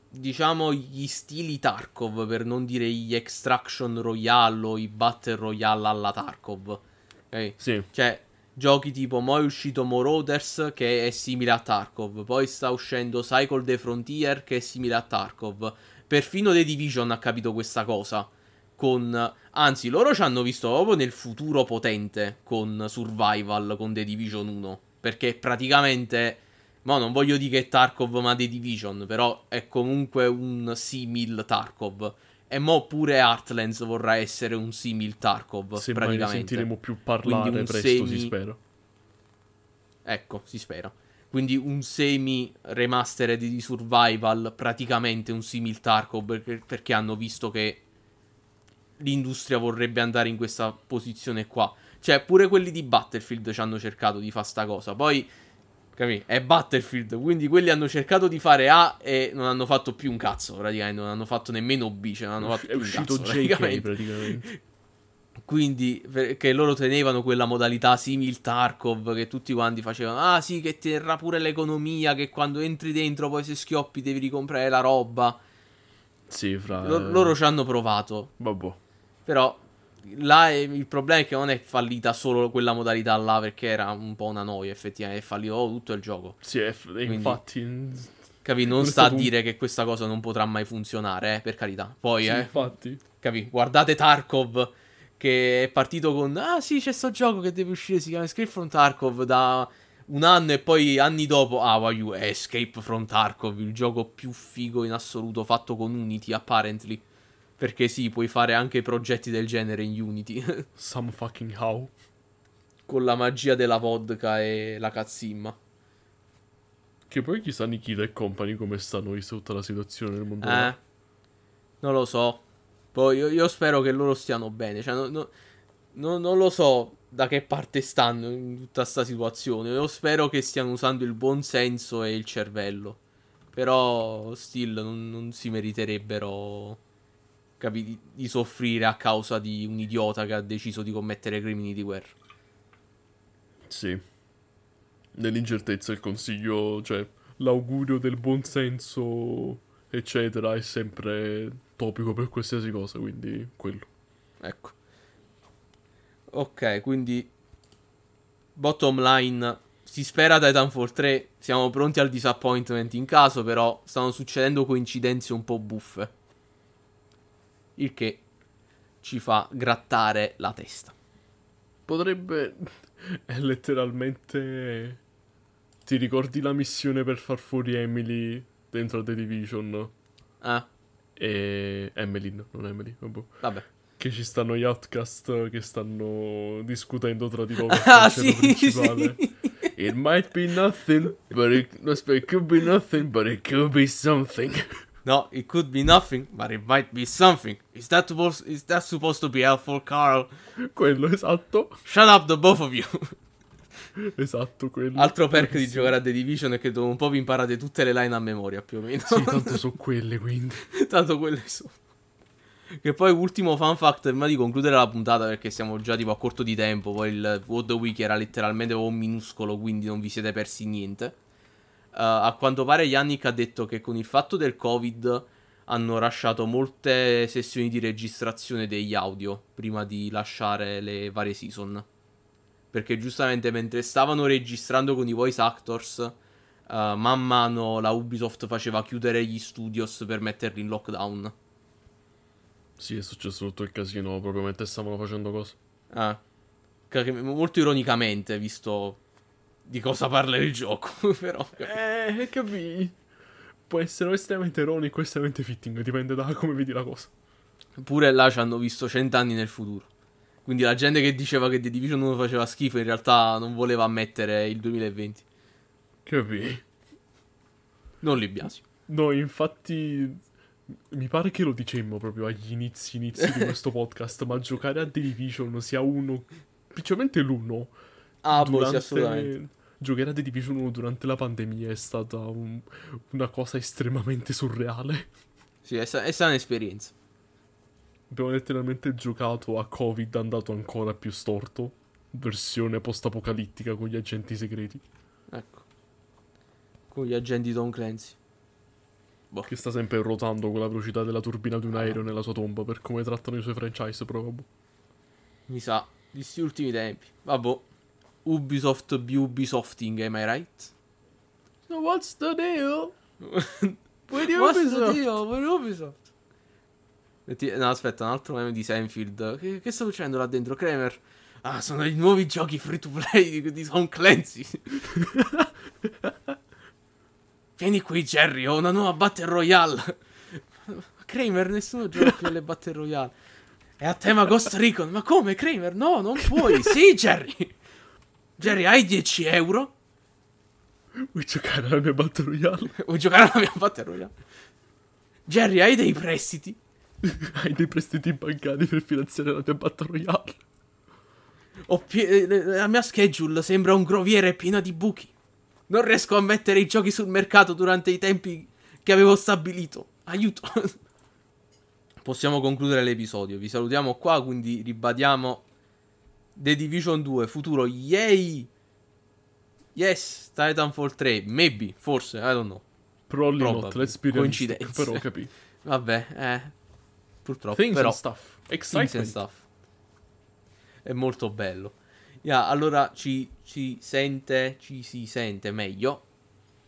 diciamo, gli stili Tarkov, per non dire gli Extraction Royale o i Battle Royale alla Tarkov. Ok? Sì, Cioè, giochi tipo, mo è uscito Marauders che è simile a Tarkov, poi sta uscendo Cycle the Frontier che è simile a Tarkov. Perfino The Division ha capito questa cosa. Con, anzi, loro ci hanno visto proprio nel futuro potente con Survival, con The Division 1. Perché praticamente, mo non voglio dire che è Tarkov ma The Division, però è comunque un simil Tarkov. E mo pure Heartlands vorrà essere un simil Tarkov, se mai ne praticamente. sentiremo più parlare presto, semi- si spera. Ecco, si spera. Quindi un semi remastered di survival, praticamente un simil Tarkov, perché hanno visto che l'industria vorrebbe andare in questa posizione qua. Cioè, pure quelli di Battlefield ci hanno cercato di fare sta cosa. Poi, capì? È Battlefield, quindi quelli hanno cercato di fare A e non hanno fatto più un cazzo, praticamente. Non hanno fatto nemmeno B, cioè non hanno fatto È più un uscito cazzo, JK praticamente. praticamente. Quindi, perché loro tenevano quella modalità simil Tarkov che tutti quanti facevano. Ah, sì, che terrà pure l'economia. Che quando entri dentro, poi se schioppi, devi ricomprare la roba. Sì, fra... Lo- loro ci hanno provato. Vabbè. Però, là il problema è che non è fallita solo quella modalità là. Perché era un po' una noia, effettivamente. È fallito tutto il gioco. Sì, è e infatti... Capì? Non, sta a un- dire che questa cosa non potrà mai funzionare, eh, per carità. Poi, sì, eh. infatti. Capì? Guardate Tarkov che è partito con Ah sì, c'è sto gioco che deve uscire, si chiama Escape from Tarkov da un anno e poi anni dopo Ah, voglio è Escape from Tarkov, il gioco più figo in assoluto fatto con Unity apparently. Perché sì, puoi fare anche progetti del genere in Unity Some fucking how. con la magia della vodka e la cazzimma. Che poi chissà Nikita e compagni come stanno vista tutta la situazione nel mondo. Eh. Non lo so. Poi io, io spero che loro stiano bene. Cioè, no- no- no- non lo so da che parte stanno in tutta sta situazione. Io spero che stiano usando il buon senso e il cervello. Però, still, non, non si meriterebbero. Capi, di, soffrire a causa di un idiota che ha deciso di commettere crimini di guerra. Sì. Nell'incertezza il consiglio, cioè l'augurio del buon senso, eccetera, è sempre topico per qualsiasi cosa, quindi quello. Ecco. Ok, quindi bottom line si spera Titanfall 3, siamo pronti al disappointment in caso, però stanno succedendo coincidenze un po' buffe. Il che ci fa grattare la testa. Potrebbe... è letteralmente... Ti ricordi la missione per far fuori Emily dentro The Division? Ah, E... Emmeline, non Emily, vabbè. vabbè. Che ci stanno gli outcast che stanno discutendo tra di loro. Ah, sì, principale. sì. It might be nothing, but it, no, it could be nothing, but it could be something. No, it could be nothing, but it might be something. Is that supposed, is that supposed to be helpful, Carl? quello, esatto. Shut up, the both of you. Esatto, quello. Altro perk di giocare a The Division è che dopo un po' vi imparate tutte le line a memoria, più o meno. Sì, tanto sono quelle, quindi. Tanto quelle sono. Che poi ultimo fun fact prima di concludere la puntata perché siamo già tipo a corto di tempo, poi il World Week era letteralmente un minuscolo, quindi non vi siete persi niente. Uh, a quanto pare Yannick ha detto che con il fatto del Covid hanno lasciato molte sessioni di registrazione degli audio prima di lasciare le varie season. Perché giustamente mentre stavano registrando con i voice actors, uh, man mano la Ubisoft faceva chiudere gli studios per metterli in lockdown. Sì, è successo tutto il casino proprio mentre stavano facendo cose. Ah. Molto ironicamente, visto di cosa parla il gioco, però. Eh, capì. Può essere estremamente ironico o estremamente fitting, dipende da come vedi la cosa. Pure là ci hanno visto cent'anni nel futuro. Quindi la gente che diceva che The Division 1 faceva schifo in realtà non voleva ammettere il 2020. Capì? Non li biasio. No, infatti mi pare che lo dicemmo proprio agli inizi, inizi di questo podcast, ma giocare a The Division sia uno, principalmente l'uno. Ah, durante... boh, sì, assolutamente. Giocare a The Division 1 durante la pandemia è stata un... una cosa estremamente surreale. Sì, è, sta- è stata un'esperienza. Abbiamo letteralmente giocato a Covid andato ancora più storto. Versione post-apocalittica con gli agenti segreti. Ecco. Con gli agenti Tom Clancy. Boh. Che sta sempre ruotando con la velocità della turbina di un aereo nella sua tomba per come trattano i suoi franchise, proprio. Mi sa, di questi ultimi tempi. Vabbè. Ubisoft B Ubisofting, am I right? So what's the deal? With Ubisoft? What's the deal with Ubisoft? No, aspetta, un altro meme di Seinfeld. Che, che sta succedendo là dentro? Kramer? Ah, sono i nuovi giochi free to play di, di Tom Clancy. Vieni qui, Jerry, ho una nuova Battle Royale. Kramer, nessuno gioca più alle Battle Royale. È a tema Ghost Recon. Ma come, Kramer? No, non puoi. sì, Jerry. Jerry, hai 10 euro? Vuoi giocare alla mia Battle Royale? Vuoi giocare alla mia Battle Royale? Jerry, hai dei prestiti? hai dei prestiti bancari per finanziare la mia Battle Royale? Pie- la mia schedule sembra un groviere pieno di buchi. Non riesco a mettere i giochi sul mercato durante i tempi che avevo stabilito. Aiuto. Possiamo concludere l'episodio. Vi salutiamo qua, quindi ribadiamo The Division 2 futuro. Yay! Yes, Titanfall 3, maybe, forse, I don't know. Probably, Probably not, let's be Coincidenze. Però capì. Vabbè, eh. Purtroppo. Things però, and stuff. Excitement. Things and stuff. È molto bello. Yeah, allora ci, ci sente, ci si sente meglio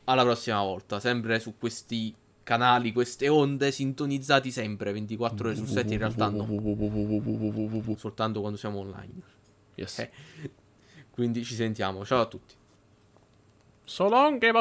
alla prossima volta, sempre su questi canali, queste onde sintonizzati sempre 24 ore su 7 in realtà no. Soltanto quando siamo online. Yes. Eh. Quindi ci sentiamo. Ciao a tutti. So long, Game